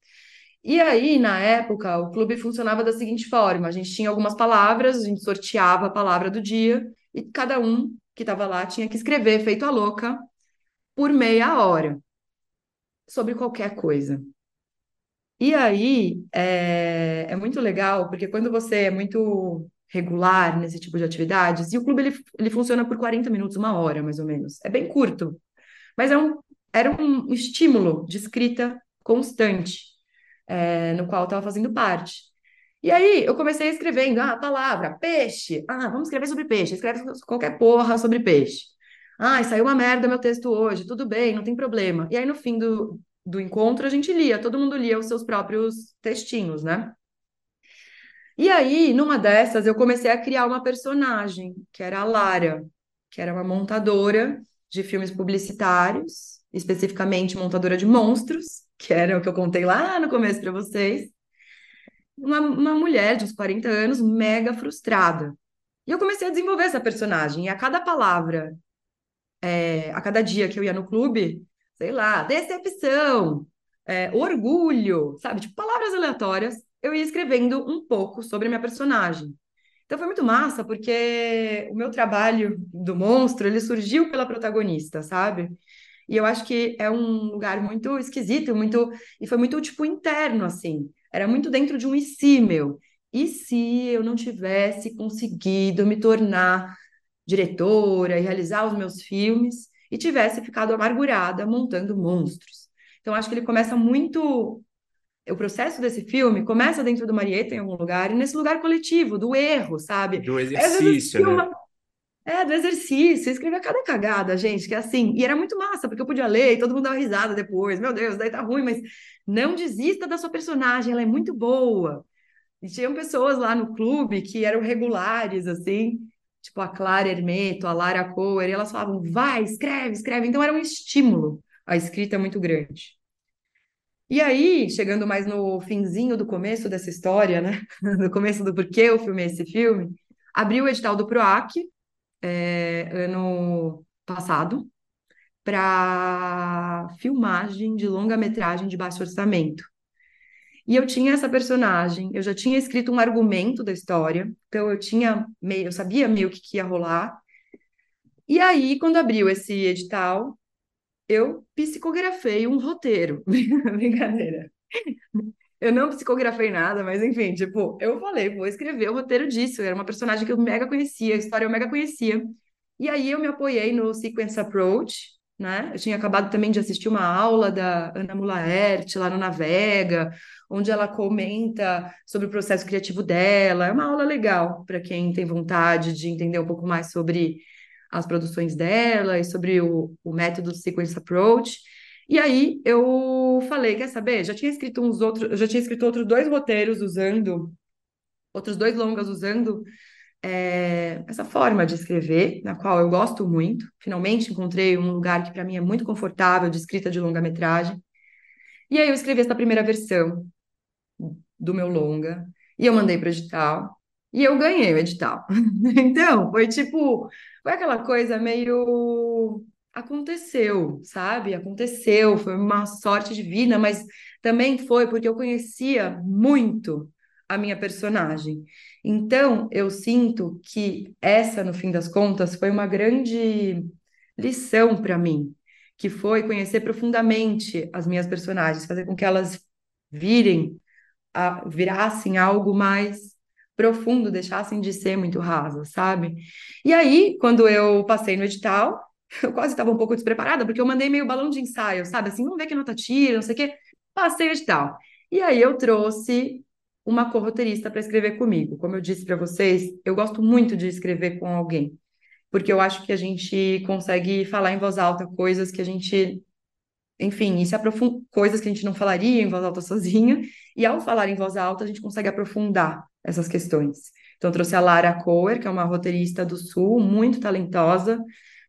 E aí, na época, o clube funcionava da seguinte forma: a gente tinha algumas palavras, a gente sorteava a palavra do dia, e cada um que estava lá tinha que escrever, feito a louca, por meia hora, sobre qualquer coisa. E aí, é, é muito legal, porque quando você é muito regular nesse tipo de atividades, e o clube ele, ele funciona por 40 minutos, uma hora mais ou menos. É bem curto, mas é um, era um estímulo de escrita constante é, no qual eu estava fazendo parte. E aí eu comecei escrevendo, ah, palavra, peixe. Ah, vamos escrever sobre peixe. Escreve qualquer porra sobre peixe. Ah, saiu uma merda meu texto hoje. Tudo bem, não tem problema. E aí no fim do, do encontro a gente lia, todo mundo lia os seus próprios textinhos, né? E aí, numa dessas, eu comecei a criar uma personagem, que era a Lara, que era uma montadora de filmes publicitários, especificamente montadora de monstros, que era o que eu contei lá no começo para vocês, uma, uma mulher de uns 40 anos, mega frustrada. E eu comecei a desenvolver essa personagem, e a cada palavra, é, a cada dia que eu ia no clube, sei lá, decepção, é, orgulho, sabe? Tipo, palavras aleatórias, eu ia escrevendo um pouco sobre a minha personagem. Então foi muito massa, porque o meu trabalho do monstro, ele surgiu pela protagonista, sabe? E eu acho que é um lugar muito esquisito, muito e foi muito tipo interno assim. Era muito dentro de um e se meu. E se eu não tivesse conseguido me tornar diretora e realizar os meus filmes e tivesse ficado amargurada montando monstros? Então acho que ele começa muito o processo desse filme começa dentro do Marieta em algum lugar e nesse lugar coletivo do erro, sabe? Do exercício, né? É, do exercício, escrevia cada cagada, gente, que é assim, e era muito massa, porque eu podia ler e todo mundo dava risada depois, meu Deus, daí tá ruim, mas não desista da sua personagem, ela é muito boa. E tinham pessoas lá no clube que eram regulares, assim, tipo a Clara Hermeto, a Lara Coer, e elas falavam, vai, escreve, escreve. Então era um estímulo, a escrita é muito grande. E aí, chegando mais no finzinho do começo dessa história, né? No começo do porquê eu filmei esse filme, abriu o edital do PROAC, é, ano passado para filmagem de longa-metragem de baixo orçamento. E eu tinha essa personagem, eu já tinha escrito um argumento da história, então eu tinha meio, eu sabia meio que, que ia rolar. E aí, quando abriu esse edital, eu psicografei um roteiro. Brincadeira. Eu não psicografei nada, mas enfim, tipo, eu falei, vou escrever o roteiro disso. Era uma personagem que eu mega conhecia, a história eu mega conhecia. E aí eu me apoiei no Sequence Approach, né? Eu tinha acabado também de assistir uma aula da Ana Mulaert lá no Navega, onde ela comenta sobre o processo criativo dela. É uma aula legal para quem tem vontade de entender um pouco mais sobre as produções dela e sobre o, o método Sequence Approach. E aí eu falei, quer saber? Já tinha escrito uns outros, já tinha escrito outros dois roteiros usando, outros dois longas usando é, essa forma de escrever, na qual eu gosto muito. Finalmente encontrei um lugar que para mim é muito confortável de escrita de longa-metragem. E aí eu escrevi essa primeira versão do meu longa e eu mandei para o edital e eu ganhei o edital. então, foi tipo, foi aquela coisa meio aconteceu, sabe? Aconteceu, foi uma sorte divina, mas também foi porque eu conhecia muito a minha personagem. Então, eu sinto que essa, no fim das contas, foi uma grande lição para mim, que foi conhecer profundamente as minhas personagens, fazer com que elas virem, a, virassem algo mais profundo, deixassem de ser muito rasas, sabe? E aí, quando eu passei no edital, eu quase estava um pouco despreparada, porque eu mandei meio balão de ensaio, sabe? Assim, vamos ver que nota tira, não sei o quê. Passei o edital. E aí eu trouxe uma corroteirista para escrever comigo. Como eu disse para vocês, eu gosto muito de escrever com alguém, porque eu acho que a gente consegue falar em voz alta coisas que a gente enfim, e se aprofunda coisas que a gente não falaria em voz alta sozinha, e ao falar em voz alta, a gente consegue aprofundar essas questões. Então, trouxe a Lara Coer, que é uma roteirista do Sul, muito talentosa,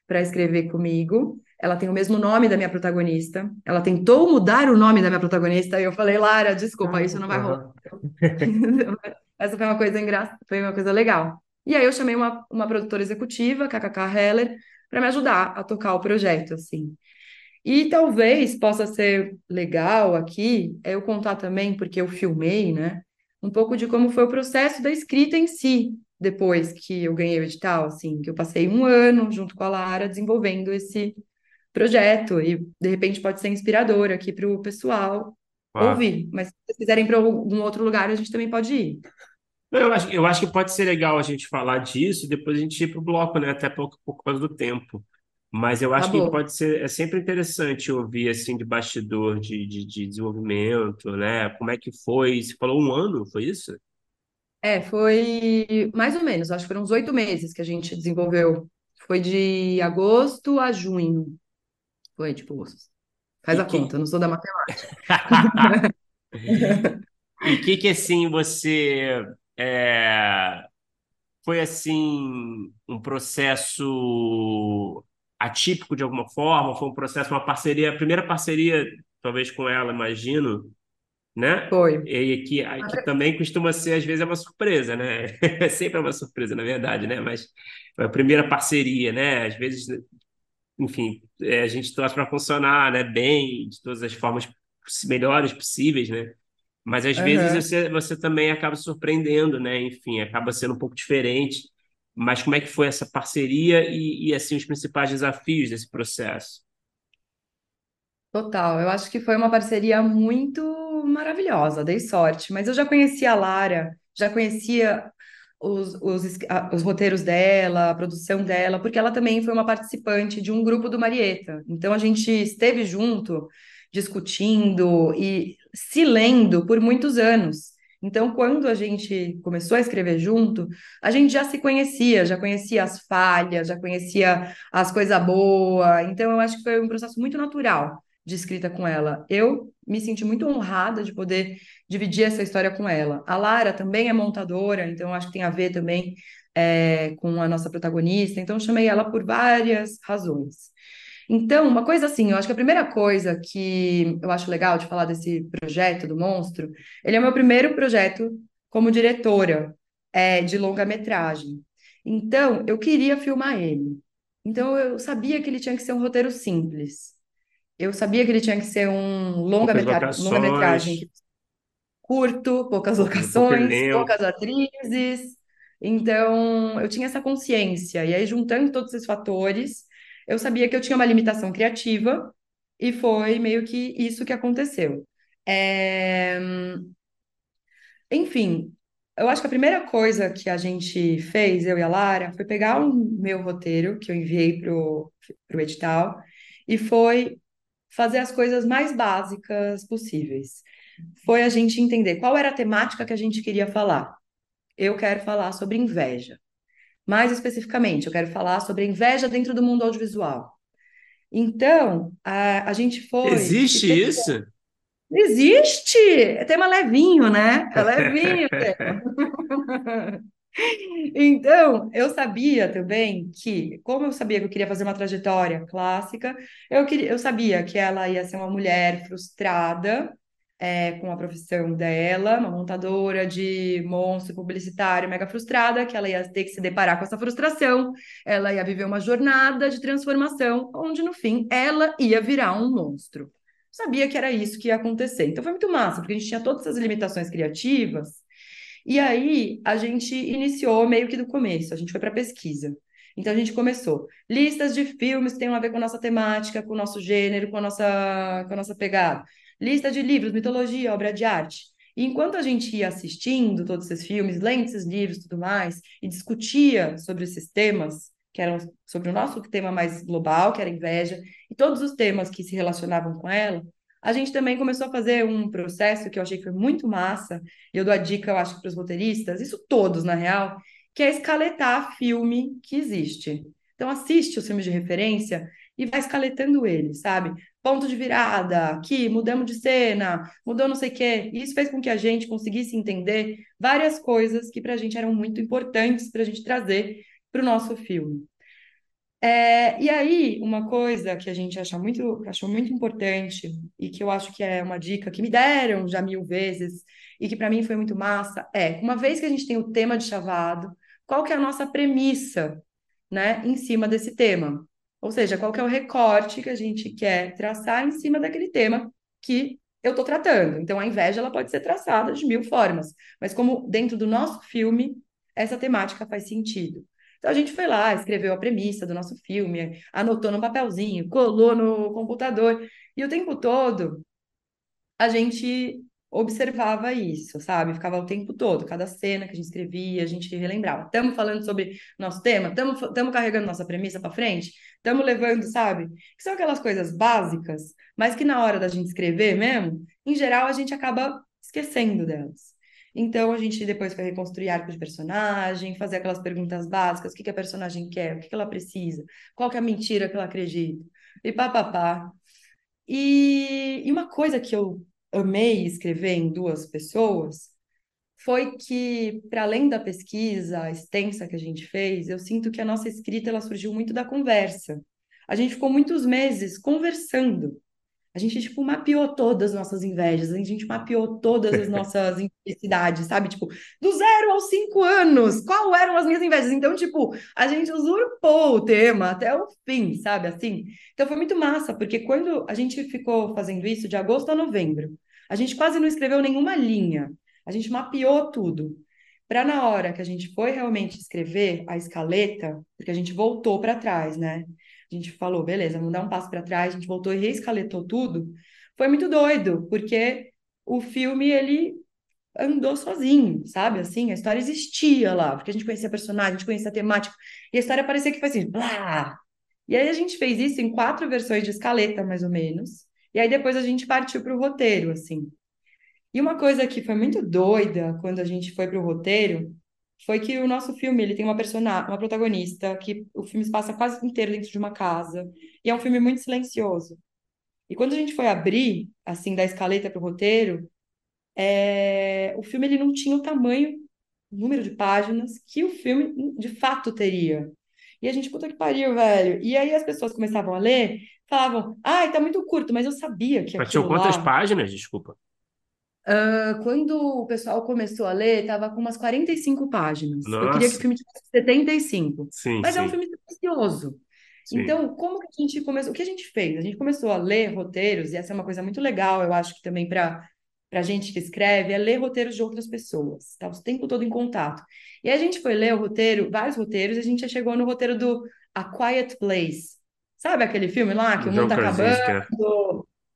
para escrever comigo. Ela tem o mesmo nome da minha protagonista. Ela tentou mudar o nome da minha protagonista, e eu falei, Lara, desculpa, isso não vai rolar. Essa foi uma coisa engraçada, foi uma coisa legal. E aí eu chamei uma, uma produtora executiva, KKK Heller, para me ajudar a tocar o projeto, assim. E talvez possa ser legal aqui é eu contar também, porque eu filmei, né? Um pouco de como foi o processo da escrita em si, depois que eu ganhei o edital, assim, que eu passei um ano junto com a Lara desenvolvendo esse projeto e de repente pode ser inspirador aqui para o pessoal claro. ouvir. Mas se vocês quiserem para algum outro lugar, a gente também pode ir. Eu acho, eu acho que pode ser legal a gente falar disso e depois a gente ir para o bloco, né? Até por, por causa do tempo. Mas eu acho que pode ser, é sempre interessante ouvir assim de bastidor de, de, de, desenvolvimento, né? Como é que foi? Você falou um ano, foi isso? É, foi mais ou menos, acho que foram uns oito meses que a gente desenvolveu. Foi de agosto a junho. Foi, tipo, faz e a que... conta, eu não sou da matemática. e o que que assim você é... foi assim um processo atípico de alguma forma? Foi um processo, uma parceria, a primeira parceria, talvez com ela, imagino, né? Foi. E que, que também costuma ser, às vezes, é uma surpresa, né? Sempre é uma surpresa, na verdade, né? Mas a primeira parceria, né? Às vezes, enfim, é, a gente torce para funcionar, né? Bem, de todas as formas melhores possíveis, né? Mas às uhum. vezes você, você também acaba surpreendendo, né? Enfim, acaba sendo um pouco diferente. Mas como é que foi essa parceria e, e assim os principais desafios desse processo? Total, eu acho que foi uma parceria muito maravilhosa, dei sorte. Mas eu já conhecia a Lara, já conhecia os, os, os roteiros dela, a produção dela, porque ela também foi uma participante de um grupo do Marieta. Então a gente esteve junto, discutindo e se lendo por muitos anos. Então, quando a gente começou a escrever junto, a gente já se conhecia, já conhecia as falhas, já conhecia as coisas boas. Então, eu acho que foi um processo muito natural de escrita com ela. Eu me senti muito honrada de poder dividir essa história com ela. A Lara também é montadora, então acho que tem a ver também é, com a nossa protagonista. Então, chamei ela por várias razões. Então, uma coisa assim, eu acho que a primeira coisa que eu acho legal de falar desse projeto do Monstro, ele é o meu primeiro projeto como diretora é, de longa-metragem. Então, eu queria filmar ele. Então, eu sabia que ele tinha que ser um roteiro simples. Eu sabia que ele tinha que ser um longa-metragem longa curto, poucas locações, poucas atrizes. Então, eu tinha essa consciência. E aí, juntando todos esses fatores, eu sabia que eu tinha uma limitação criativa e foi meio que isso que aconteceu. É... Enfim, eu acho que a primeira coisa que a gente fez, eu e a Lara, foi pegar o meu roteiro que eu enviei para o edital e foi fazer as coisas mais básicas possíveis. Foi a gente entender qual era a temática que a gente queria falar. Eu quero falar sobre inveja. Mais especificamente, eu quero falar sobre a inveja dentro do mundo audiovisual. Então, a, a gente foi. Existe isso? Existe! É tema levinho, né? É levinho. Então, eu sabia também que, como eu sabia que eu queria fazer uma trajetória clássica, eu, queria, eu sabia que ela ia ser uma mulher frustrada, é, com a profissão dela, uma montadora de monstro publicitário mega frustrada, que ela ia ter que se deparar com essa frustração, ela ia viver uma jornada de transformação, onde no fim ela ia virar um monstro. Sabia que era isso que ia acontecer. Então foi muito massa, porque a gente tinha todas essas limitações criativas, e aí a gente iniciou meio que do começo, a gente foi para pesquisa. Então a gente começou listas de filmes que têm a ver com a nossa temática, com o nosso gênero, com a nossa, com a nossa pegada lista de livros, mitologia, obra de arte. E enquanto a gente ia assistindo todos esses filmes, lendo esses livros e tudo mais, e discutia sobre esses temas, que eram sobre o nosso tema mais global, que era inveja, e todos os temas que se relacionavam com ela, a gente também começou a fazer um processo que eu achei que foi muito massa, e eu dou a dica, eu acho, para os roteiristas, isso todos, na real, que é escaletar filme que existe. Então, assiste os filmes de referência e vai escaletando ele, sabe? Ponto de virada, aqui, mudamos de cena, mudou não sei o quê. E isso fez com que a gente conseguisse entender várias coisas que para a gente eram muito importantes para a gente trazer para o nosso filme. É, e aí, uma coisa que a gente acha muito, achou muito importante e que eu acho que é uma dica que me deram já mil vezes e que para mim foi muito massa é, uma vez que a gente tem o tema de chavado, qual que é a nossa premissa, né, em cima desse tema? Ou seja, qual que é o recorte que a gente quer traçar em cima daquele tema que eu estou tratando. Então, a inveja ela pode ser traçada de mil formas, mas como dentro do nosso filme, essa temática faz sentido. Então a gente foi lá, escreveu a premissa do nosso filme, anotou no papelzinho, colou no computador, e o tempo todo a gente observava isso, sabe? Ficava o tempo todo, cada cena que a gente escrevia, a gente relembrava. Estamos falando sobre nosso tema? Estamos carregando nossa premissa para frente? Estamos levando, sabe? Que são aquelas coisas básicas, mas que na hora da gente escrever mesmo, em geral, a gente acaba esquecendo delas. Então, a gente depois foi reconstruir arco de personagem, fazer aquelas perguntas básicas, o que, que a personagem quer, o que, que ela precisa, qual que é a mentira que ela acredita, e papapá. E, e uma coisa que eu amei escrever em duas pessoas foi que, para além da pesquisa extensa que a gente fez, eu sinto que a nossa escrita ela surgiu muito da conversa. A gente ficou muitos meses conversando a gente, tipo, mapeou todas as nossas invejas, a gente mapeou todas as nossas infelicidades, sabe? Tipo, do zero aos cinco anos, qual eram as minhas invejas? Então, tipo, a gente usurpou o tema até o fim, sabe? Assim. Então, foi muito massa, porque quando a gente ficou fazendo isso de agosto a novembro, a gente quase não escreveu nenhuma linha, a gente mapeou tudo. Para na hora que a gente foi realmente escrever a escaleta, porque a gente voltou para trás, né? a gente falou, beleza, vamos dar um passo para trás, a gente voltou e reescaletou tudo. Foi muito doido, porque o filme ele andou sozinho, sabe? Assim, a história existia lá, porque a gente conhecia a personagem, a gente conhecia a temática, e a história parecia que foi assim, blá! E aí a gente fez isso em quatro versões de escaleta, mais ou menos, e aí depois a gente partiu para o roteiro, assim. E uma coisa que foi muito doida quando a gente foi para o roteiro foi que o nosso filme ele tem uma personagem, uma protagonista que o filme se passa quase inteiro dentro de uma casa e é um filme muito silencioso. E quando a gente foi abrir assim da escaleta para o roteiro, é... o filme ele não tinha o tamanho, o número de páginas que o filme de fato teria. E a gente, puta que pariu, velho. E aí as pessoas começavam a ler, falavam, ai, tá muito curto, mas eu sabia que Mas tinham quantas lá... páginas, desculpa? Uh, quando o pessoal começou a ler, estava com umas 45 páginas. Nossa. Eu queria que o filme tivesse 75. Sim, mas sim. é um filme silencioso. Então, como que a gente começou? O que a gente fez? A gente começou a ler roteiros, e essa é uma coisa muito legal, eu acho que também para para gente que escreve, é ler roteiros de outras pessoas, tá o tempo todo em contato. E a gente foi ler o roteiro, vários roteiros, e a gente já chegou no roteiro do A Quiet Place. Sabe aquele filme lá que o mundo tá acabando?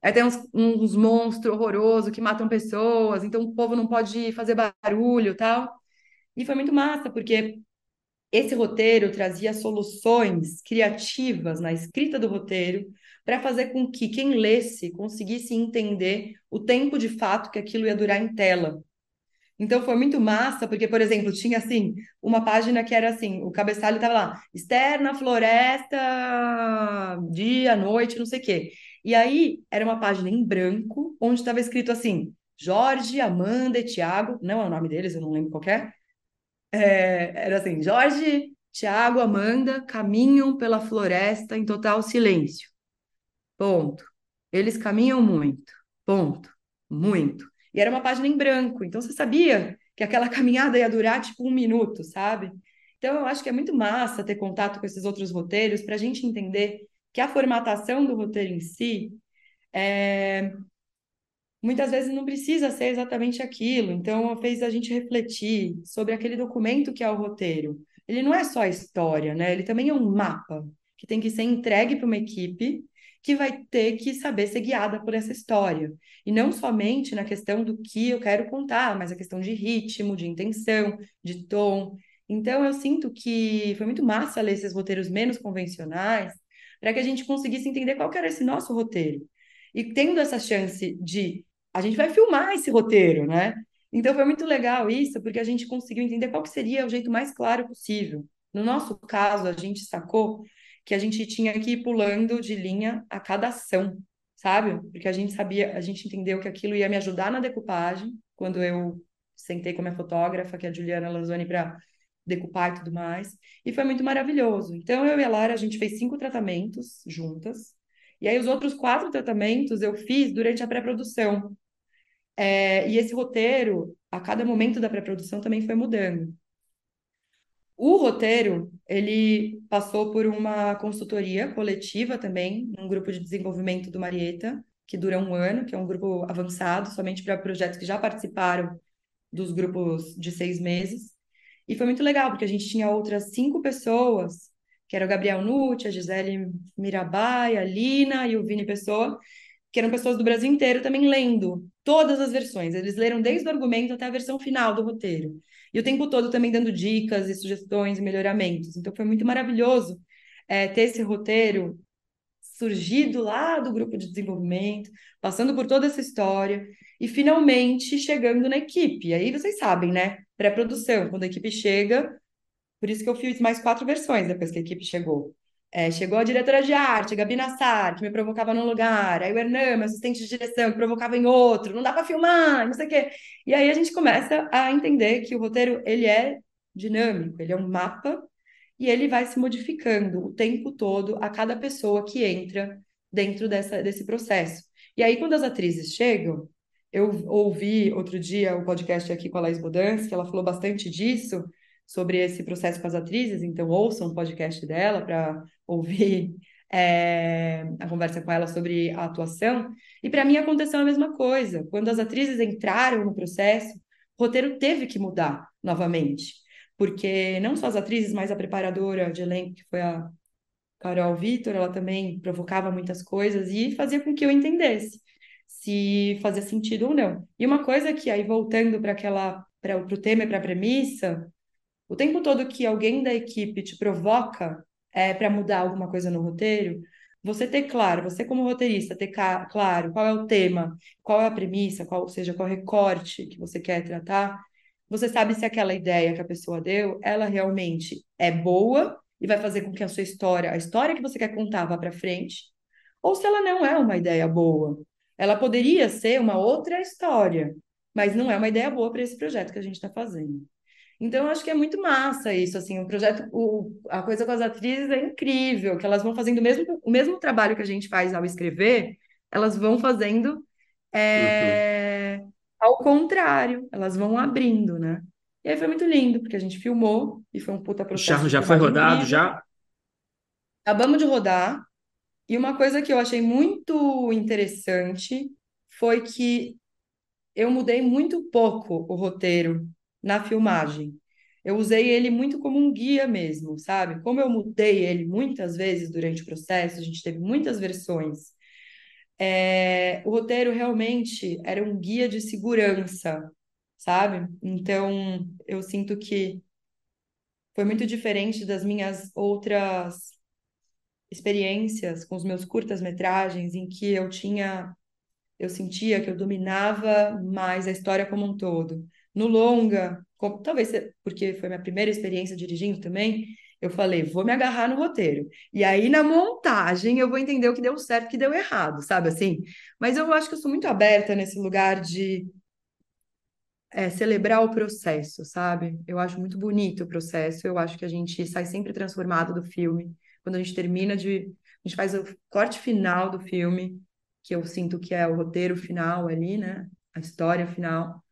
Aí tem uns, uns monstros horrorosos que matam pessoas, então o povo não pode fazer barulho tal. E foi muito massa, porque esse roteiro trazia soluções criativas na escrita do roteiro para fazer com que quem lesse conseguisse entender o tempo de fato que aquilo ia durar em tela. Então foi muito massa, porque, por exemplo, tinha assim, uma página que era assim, o cabeçalho estava lá, externa, floresta, dia, noite, não sei o quê. E aí era uma página em branco, onde estava escrito assim: Jorge, Amanda e Tiago, não é o nome deles, eu não lembro qual é. é era assim: Jorge, Tiago, Amanda caminham pela floresta em total silêncio. Ponto. Eles caminham muito. Ponto. Muito. E era uma página em branco, então você sabia que aquela caminhada ia durar tipo um minuto, sabe? Então eu acho que é muito massa ter contato com esses outros roteiros para a gente entender que a formatação do roteiro em si é, muitas vezes não precisa ser exatamente aquilo. Então, fez a gente refletir sobre aquele documento que é o roteiro. Ele não é só a história, né? Ele também é um mapa que tem que ser entregue para uma equipe que vai ter que saber ser guiada por essa história. E não somente na questão do que eu quero contar, mas a questão de ritmo, de intenção, de tom. Então, eu sinto que foi muito massa ler esses roteiros menos convencionais, para que a gente conseguisse entender qual era esse nosso roteiro. E tendo essa chance de a gente vai filmar esse roteiro, né? Então foi muito legal isso, porque a gente conseguiu entender qual que seria o jeito mais claro possível. No nosso caso, a gente sacou que a gente tinha que ir pulando de linha a cada ação, sabe? Porque a gente sabia, a gente entendeu que aquilo ia me ajudar na decupagem, quando eu sentei com a minha fotógrafa, que é a Juliana Lanzoni, para decupar e tudo mais. E foi muito maravilhoso. Então, eu e a Lara, a gente fez cinco tratamentos juntas. E aí, os outros quatro tratamentos eu fiz durante a pré-produção. É, e esse roteiro, a cada momento da pré-produção, também foi mudando. O roteiro, ele passou por uma consultoria coletiva também, um grupo de desenvolvimento do Marieta, que dura um ano, que é um grupo avançado, somente para projetos que já participaram dos grupos de seis meses. E foi muito legal, porque a gente tinha outras cinco pessoas, que era o Gabriel Nucci, a Gisele Mirabai, a Lina e o Vini Pessoa, que eram pessoas do Brasil inteiro também lendo todas as versões. Eles leram desde o argumento até a versão final do roteiro. E o tempo todo também dando dicas e sugestões e melhoramentos. Então foi muito maravilhoso é, ter esse roteiro surgido lá do grupo de desenvolvimento, passando por toda essa história e finalmente chegando na equipe. Aí vocês sabem, né? Pré-produção, quando a equipe chega, por isso que eu fiz mais quatro versões depois que a equipe chegou. É, chegou a diretora de arte, Gabi Nassar, que me provocava num lugar, aí o Hernan, meu assistente de direção, que provocava em outro, não dá para filmar, não sei o quê. E aí a gente começa a entender que o roteiro, ele é dinâmico, ele é um mapa e ele vai se modificando o tempo todo a cada pessoa que entra dentro dessa, desse processo. E aí, quando as atrizes chegam, eu ouvi outro dia o podcast aqui com a Laís Bodans, que ela falou bastante disso, sobre esse processo com as atrizes, então ouçam o podcast dela para ouvir é, a conversa com ela sobre a atuação. E para mim aconteceu a mesma coisa. Quando as atrizes entraram no processo, o roteiro teve que mudar novamente. Porque não só as atrizes, mas a preparadora de elenco, que foi a Carol Vitor, ela também provocava muitas coisas e fazia com que eu entendesse se fazia sentido ou não. E uma coisa que aí voltando para aquela para o tema e para a premissa, o tempo todo que alguém da equipe te provoca é, para mudar alguma coisa no roteiro, você ter claro, você como roteirista, ter claro qual é o tema, qual é a premissa, qual seja qual recorte que você quer tratar, você sabe se aquela ideia que a pessoa deu, ela realmente é boa e vai fazer com que a sua história, a história que você quer contar vá para frente, ou se ela não é uma ideia boa. Ela poderia ser uma outra história, mas não é uma ideia boa para esse projeto que a gente está fazendo. Então, eu acho que é muito massa isso, assim, o projeto, o, a coisa com as atrizes é incrível, que elas vão fazendo o mesmo, o mesmo trabalho que a gente faz ao escrever, elas vão fazendo é, uhum. ao contrário, elas vão abrindo, né? E aí foi muito lindo, porque a gente filmou e foi um puta processo. O charro já foi rodado, incrível. já? Acabamos de rodar. E uma coisa que eu achei muito interessante foi que eu mudei muito pouco o roteiro na filmagem. Eu usei ele muito como um guia mesmo, sabe? Como eu mudei ele muitas vezes durante o processo, a gente teve muitas versões. É, o roteiro realmente era um guia de segurança, sabe? Então, eu sinto que foi muito diferente das minhas outras experiências com os meus curtas-metragens, em que eu tinha, eu sentia que eu dominava mais a história como um todo. No longa, como, talvez porque foi minha primeira experiência dirigindo também, eu falei, vou me agarrar no roteiro. E aí, na montagem, eu vou entender o que deu certo e o que deu errado, sabe assim? Mas eu acho que eu sou muito aberta nesse lugar de é, celebrar o processo, sabe? Eu acho muito bonito o processo, eu acho que a gente sai sempre transformado do filme. Quando a gente termina de. A gente faz o corte final do filme, que eu sinto que é o roteiro final ali, né? A história final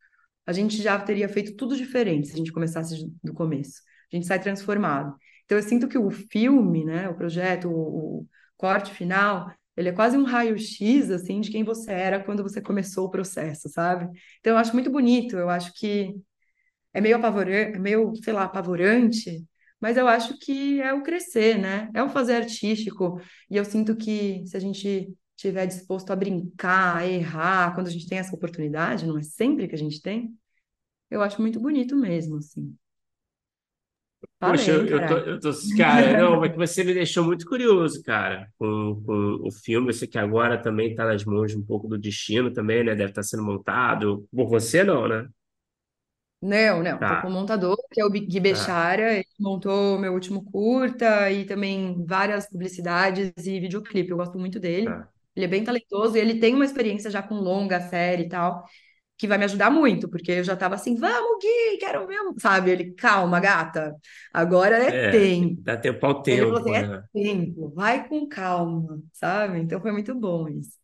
a gente já teria feito tudo diferente se a gente começasse do começo. A gente sai transformado. Então, eu sinto que o filme, né, o projeto, o, o corte final, ele é quase um raio-x, assim, de quem você era quando você começou o processo, sabe? Então, eu acho muito bonito, eu acho que é meio apavorante, é meio, sei lá, apavorante, mas eu acho que é o crescer, né? É o fazer artístico, e eu sinto que se a gente estiver disposto a brincar, a errar, quando a gente tem essa oportunidade, não é sempre que a gente tem, eu acho muito bonito mesmo, assim. Poxa, eu, eu, tô, eu tô, cara, não, mas você me deixou muito curioso, cara, com, com o filme. Eu sei que agora também está nas mãos um pouco do destino também, né? Deve estar tá sendo montado. Por você, não, né? Não, não, tô Tá, com o montador, que é o Gui tá, Bechara, ele montou meu último curta e também várias publicidades e videoclipe, eu gosto muito dele. tá. Ele é bem talentoso e ele tem uma experiência já com longa série e tal, que vai me ajudar muito, porque eu já tava assim, vamos, Gui, quero ver, um", sabe? Ele, calma, gata, agora é É, tempo. dá tempo ao Ele falou assim, tempo, é né? tempo, vai com calma, sabe? Então foi muito bom isso.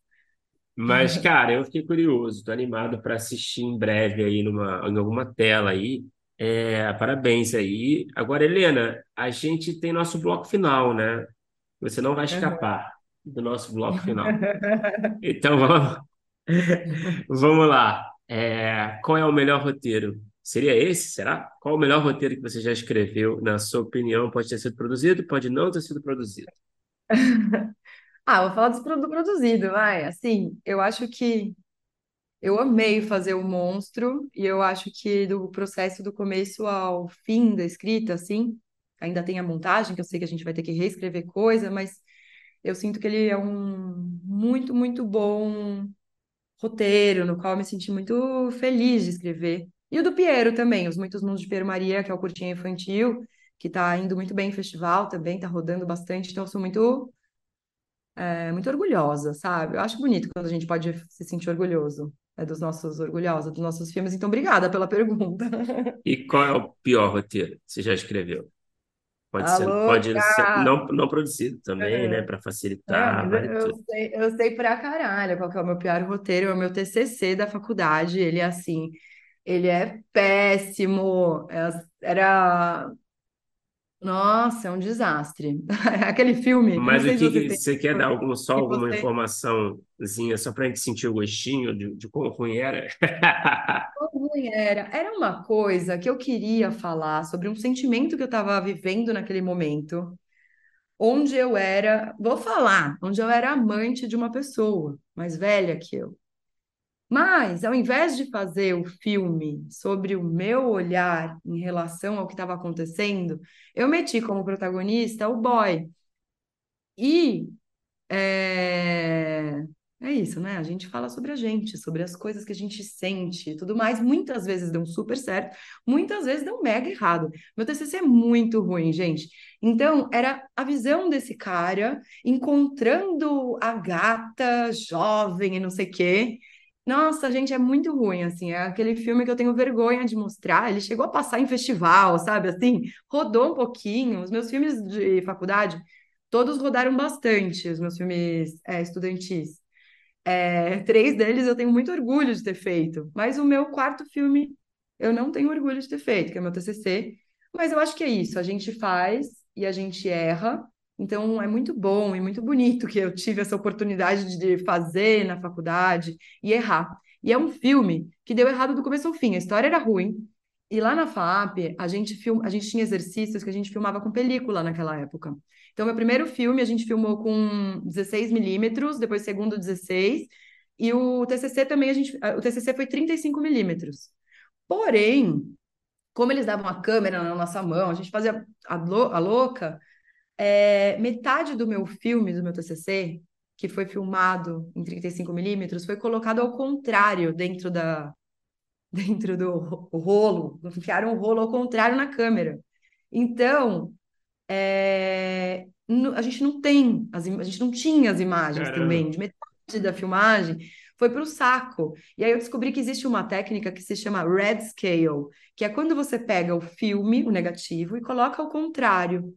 Mas, cara, eu fiquei curioso, tô animado para assistir em breve aí numa, em alguma tela aí. É, parabéns aí. Agora, Helena, a gente tem nosso bloco final, né? Você não vai escapar do nosso bloco final. Então, vamos, vamos lá. É, qual é o melhor roteiro? Seria esse, será? Qual o melhor roteiro que você já escreveu, na sua opinião? Pode ter sido produzido, pode não ter sido produzido. Ah, vou falar do produzido, vai. Assim, eu acho que eu amei fazer o monstro e eu acho que do processo do começo ao fim da escrita, assim, ainda tem a montagem, que eu sei que a gente vai ter que reescrever coisa, mas eu sinto que ele é um muito, muito bom roteiro, no qual eu me senti muito feliz de escrever. E o do Piero também, Os Muitos Mundos de Piero Maria, que é o curtinho infantil, que tá indo muito bem em festival também, tá rodando bastante, então eu sou muito é muito orgulhosa, sabe? Eu acho bonito quando a gente pode se sentir orgulhoso, é dos nossos orgulhosa dos nossos filmes. Então, obrigada pela pergunta. E qual é o pior roteiro que você já escreveu? Pode Tá ser, pode ser não, não produzido também, né? Para É, facilitar, mas vale eu tudo. sei, eu sei pra caralho qual que é o meu pior roteiro, é o meu TCC da faculdade. Ele é assim, ele é péssimo. É- Era, nossa, é um desastre. Aquele filme, Mas o se que, você você quer dar algum, só alguma você informaçãozinha, só para a gente sentir o gostinho de, de quão ruim era? Como ruim era? Era uma coisa que eu queria falar sobre um sentimento que eu estava vivendo naquele momento, onde eu era, vou falar, onde eu era amante de uma pessoa mais velha que eu. Mas, ao invés de fazer o filme sobre o meu olhar em relação ao que estava acontecendo, eu meti como protagonista o boy. E é... É isso, né? A gente fala sobre a gente, sobre as coisas que a gente sente e tudo mais. Muitas vezes dão super certo, muitas vezes dão mega errado. Meu TCC é muito ruim, gente. Então, era a visão desse cara encontrando a gata jovem e não sei o quê. Nossa, gente, é muito ruim, assim. É aquele filme que eu tenho vergonha de mostrar. Ele chegou a passar em festival, sabe? Assim, rodou um pouquinho. Os meus filmes de faculdade, todos rodaram bastante, os meus filmes, é, estudantis. É, três deles eu tenho muito orgulho de ter feito, mas o meu quarto filme eu não tenho orgulho de ter feito, que é o meu TCC. Mas eu acho que é isso, a gente faz e a gente erra. Então é muito bom e muito bonito que eu tive essa oportunidade de fazer na faculdade e errar. E é um filme que deu errado do começo ao fim. A história era ruim. E lá na FAP, a gente film... a gente tinha exercícios que a gente filmava com película naquela época. Então, meu primeiro filme a gente filmou com 16 milímetros, depois segundo 16, e o TCC também a gente, o TCC foi 35 milímetros. Porém, como eles davam a câmera na nossa mão, a gente fazia a, lou- a louca, é, metade do meu filme, do meu TCC, que foi filmado em 35 milímetros, foi colocado ao contrário dentro da, dentro do ro- rolo, enfiaram o rolo ao contrário na câmera. Então, é, a gente não tem, as a gente não tinha as imagens Caramba. também, de metade da filmagem foi para o saco. E aí eu descobri que existe uma técnica que se chama red scale, que é quando você pega o filme, o negativo, e coloca ao contrário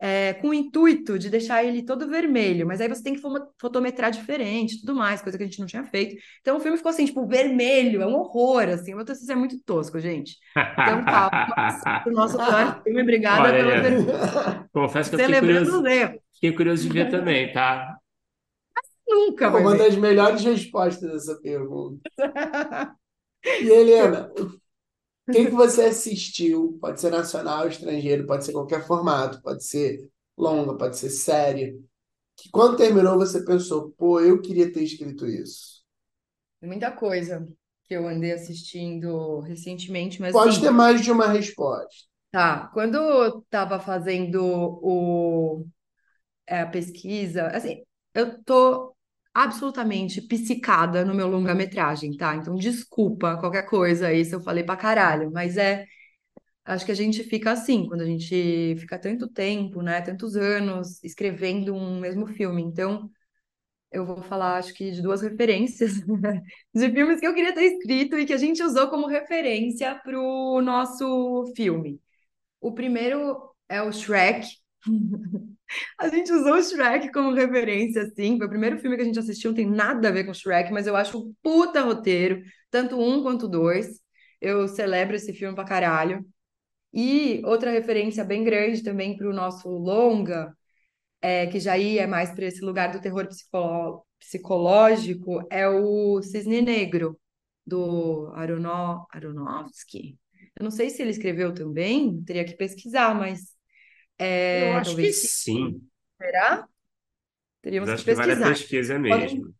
é, com o intuito de deixar ele todo vermelho, mas aí você tem que fo- fotometrar diferente, tudo mais, coisa que a gente não tinha feito. Então o filme ficou assim, tipo, vermelho, é um horror, assim. O meu TCC é muito tosco, gente. Então, palmas pro nosso pior filme, obrigada Olha, pela Helena, pergunta. confesso que eu fiquei curioso, fiquei curioso de ver também, tá? Nunca vai Uma das melhores respostas dessa pergunta. E Helena, o que que você assistiu? Pode ser nacional, estrangeiro, pode ser qualquer formato, pode ser longa, pode ser série. Que quando terminou você pensou, pô, eu queria ter escrito isso. Muita coisa que eu andei assistindo recentemente, mas Pode assim, ter mais de uma resposta. tá. Quando eu tava fazendo o, é, a pesquisa, assim, eu tô absolutamente psicada no meu longa-metragem, tá? Então, desculpa qualquer coisa aí se eu falei pra caralho, mas é. Acho que a gente fica assim, quando a gente fica tanto tempo, né? Tantos anos escrevendo um mesmo filme. Então, eu vou falar, acho que, de duas referências de filmes que eu queria ter escrito e que a gente usou como referência para o nosso filme. O primeiro é o Shrek. A gente usou o Shrek como referência, assim. Foi o primeiro filme que a gente assistiu, não tem nada a ver com Shrek, mas eu acho um puta roteiro, tanto um quanto dois. Eu celebro esse filme pra caralho. E outra referência bem grande também para o nosso longa, é, que já ia mais para esse lugar do terror psicológico, é o Cisne Negro, do Arono, Aronofsky. Eu não sei se ele escreveu também, teria que pesquisar, mas. É, Eu acho que sim. Será? Teríamos que pesquisar. Que vale a pesquisa mesmo.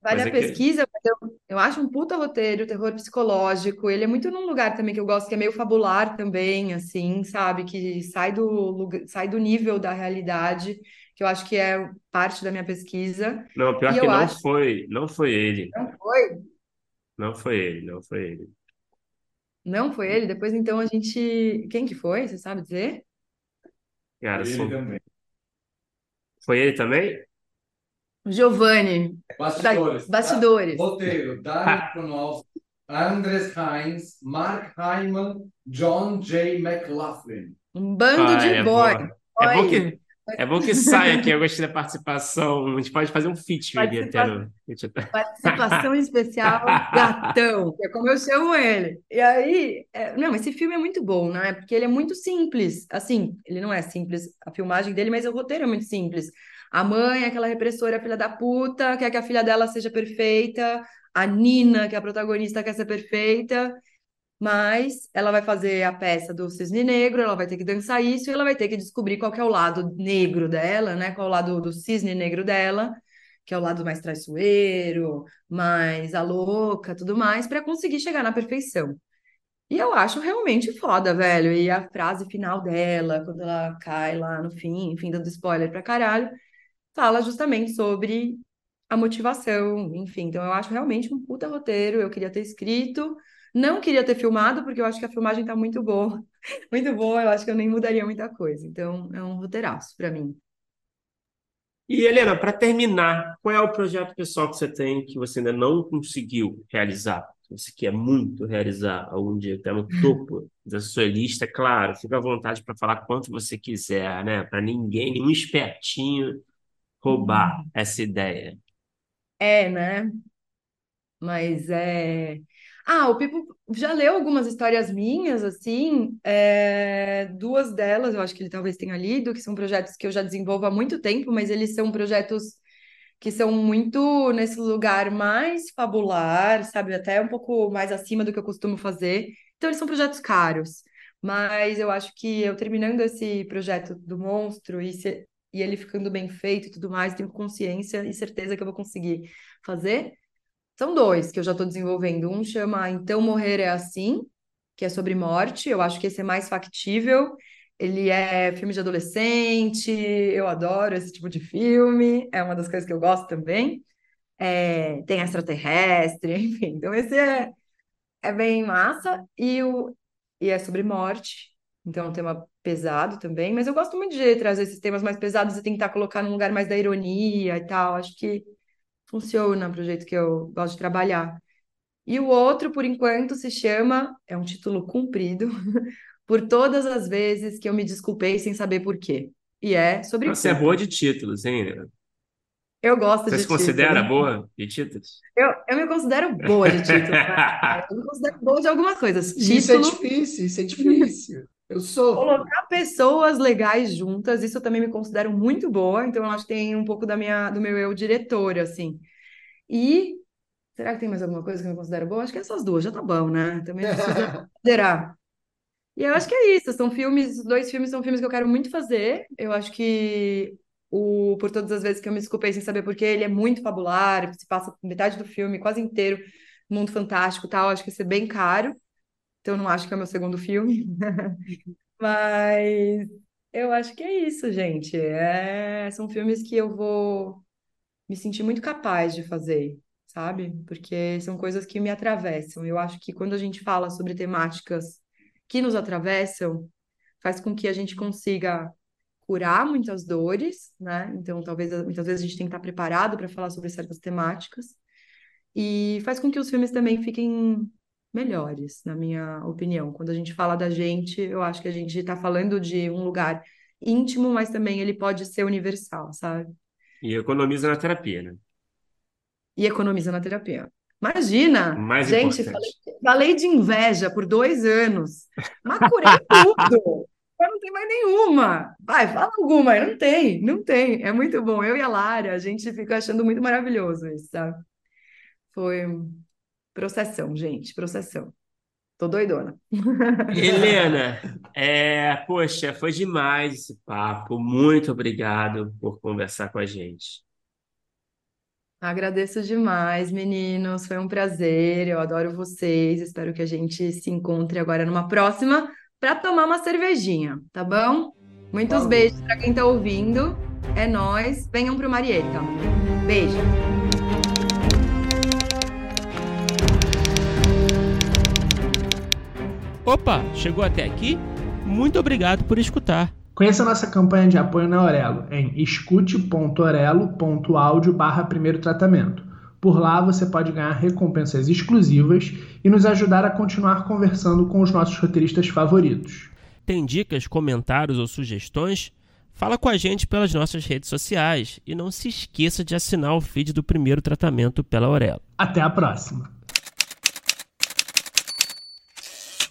Vale mas a é pesquisa, que... eu, eu acho um puta roteiro, terror psicológico. Ele é muito num lugar também que eu gosto, que é meio fabular também, assim, sabe? Que sai do, sai do nível da realidade, que eu acho que é parte da minha pesquisa. Não, pior e que não acho... foi, não foi ele. Não foi? Não foi ele, não foi ele. Não foi ele? Depois então a gente. Quem que foi? Você sabe dizer? Cara, foi ele sou... também. Foi ele também? Giovanni. Bastidores. Da... Bastidores. Roteiro, Dario Konofsky, Andres Heinz, Mark Hyman, John J. McLaughlin. Um bando ah, de é boy. É bom que é bom que saia aqui, eu gostei da participação. A gente pode fazer um feat até no... Participação especial gatão, que é como eu chamo ele. E aí, é... não, esse filme é muito bom, né? Porque ele é muito simples. Assim, ele não é simples a filmagem dele, mas o roteiro é muito simples. A mãe, aquela repressora, filha da puta, quer que a filha dela seja perfeita. A Nina, que é a protagonista, quer ser perfeita. Mas ela vai fazer a peça do cisne negro, ela vai ter que dançar isso e ela vai ter que descobrir qual que é o lado negro dela, né? Qual é o lado do cisne negro dela, que é o lado mais traiçoeiro, mais a louca, tudo mais, para conseguir chegar na perfeição. E eu acho realmente foda, velho. E a frase final dela, quando ela cai lá no fim, enfim, dando spoiler pra caralho, fala justamente sobre a motivação, enfim. Então eu acho realmente um puta roteiro. Eu queria ter escrito, não queria ter filmado, porque eu acho que a filmagem tá muito boa. Muito boa, eu acho que eu nem mudaria muita coisa. Então é um roteiraço para mim. E Helena, para terminar, qual é o projeto pessoal que você tem que você ainda não conseguiu realizar? Você quer muito realizar algum dia, está no topo da sua lista, é claro, fica à vontade para falar quanto você quiser, né? Para ninguém, nenhum espertinho roubar uhum. essa ideia. É, né? Mas é. Ah, o Pipo já leu algumas histórias minhas, assim, é, duas delas eu acho que ele talvez tenha lido, que são projetos que eu já desenvolvo há muito tempo, mas eles são projetos que são muito nesse lugar mais fabular, sabe, até um pouco mais acima do que eu costumo fazer. Então, eles são projetos caros, mas eu acho que eu terminando esse projeto do monstro e se, e ele ficando bem feito e tudo mais, tenho consciência e certeza que eu vou conseguir fazer. São dois que eu já estou desenvolvendo. Um chama Então Morrer é Assim, que é sobre morte. Eu acho que esse é mais factível. Ele é filme de adolescente, eu adoro esse tipo de filme, é uma das coisas que eu gosto também. É, tem extraterrestre, enfim. Então, esse é, é bem massa. E, o, e é sobre morte, então é um tema pesado também, mas eu gosto muito de trazer esses temas mais pesados e tentar colocar num lugar mais da ironia e tal. Acho que funciona para o jeito que eu gosto de trabalhar. E o outro, por enquanto, se chama, é um título comprido, por todas as vezes que eu me desculpei sem saber por quê. E é sobre Você é boa de títulos, hein? Eu gosto Você de se considera boa de títulos? Eu, eu me considero boa de títulos. Né? eu me considero boa de algumas coisas. Título... Isso é difícil, isso é difícil. Eu sou. Colocar pessoas legais juntas, isso eu também me considero muito boa, então eu acho que tem um pouco da minha, do meu eu diretor, assim. E será que tem mais alguma coisa que eu me considero boa? Acho que essas duas já tá bom, né? Também não precisa considerar. E eu acho que é isso, são filmes, dois filmes são filmes que eu quero muito fazer. Eu acho que o Por Todas as Vezes que eu me desculpei sem saber porque ele é muito fabular, se passa metade do filme, quase inteiro, mundo fantástico e tal, acho que ia ser bem caro então não acho que é o meu segundo filme. Mas eu acho que é isso, gente. É... São filmes que eu vou me senti muito capaz de fazer, sabe? Porque são coisas que me atravessam. Eu acho que quando a gente fala sobre temáticas que nos atravessam, faz com que a gente consiga curar muitas dores, né? Então, talvez muitas vezes a gente tem que estar preparado para falar sobre certas temáticas. E faz com que os filmes também fiquem melhores, na minha opinião. Quando a gente fala da gente, eu acho que a gente está falando de um lugar íntimo, mas também ele pode ser universal, sabe? E economiza na terapia, né? E economiza na terapia. Imagina! Mais gente, falei, falei de inveja por dois anos, mas curei tudo! Mas não tem mais nenhuma. Vai, fala alguma. Não tem, não tem. É muito bom. Eu e a Lara, a gente fica achando muito maravilhoso isso, sabe? Foi processão, gente, processão. Tô doidona. Helena, é, poxa, foi demais esse papo. Muito obrigado por conversar com a gente. Agradeço demais, meninos. Foi um prazer. Eu adoro vocês. Espero que a gente se encontre agora numa próxima para tomar uma cervejinha, tá bom? Muitos beijos para quem tá ouvindo. É nós. Venham pro Marieta. Beijo. Opa, chegou até aqui? Muito obrigado por escutar. Conheça nossa campanha de apoio na Aurelo em escute.orelo.audio barra primeiro tratamento. Por lá você pode ganhar recompensas exclusivas e nos ajudar a continuar conversando com os nossos roteiristas favoritos. Tem dicas, comentários ou sugestões? Fala com a gente pelas nossas redes sociais e não se esqueça de assinar o feed do primeiro tratamento pela Aurelo. Até a próxima!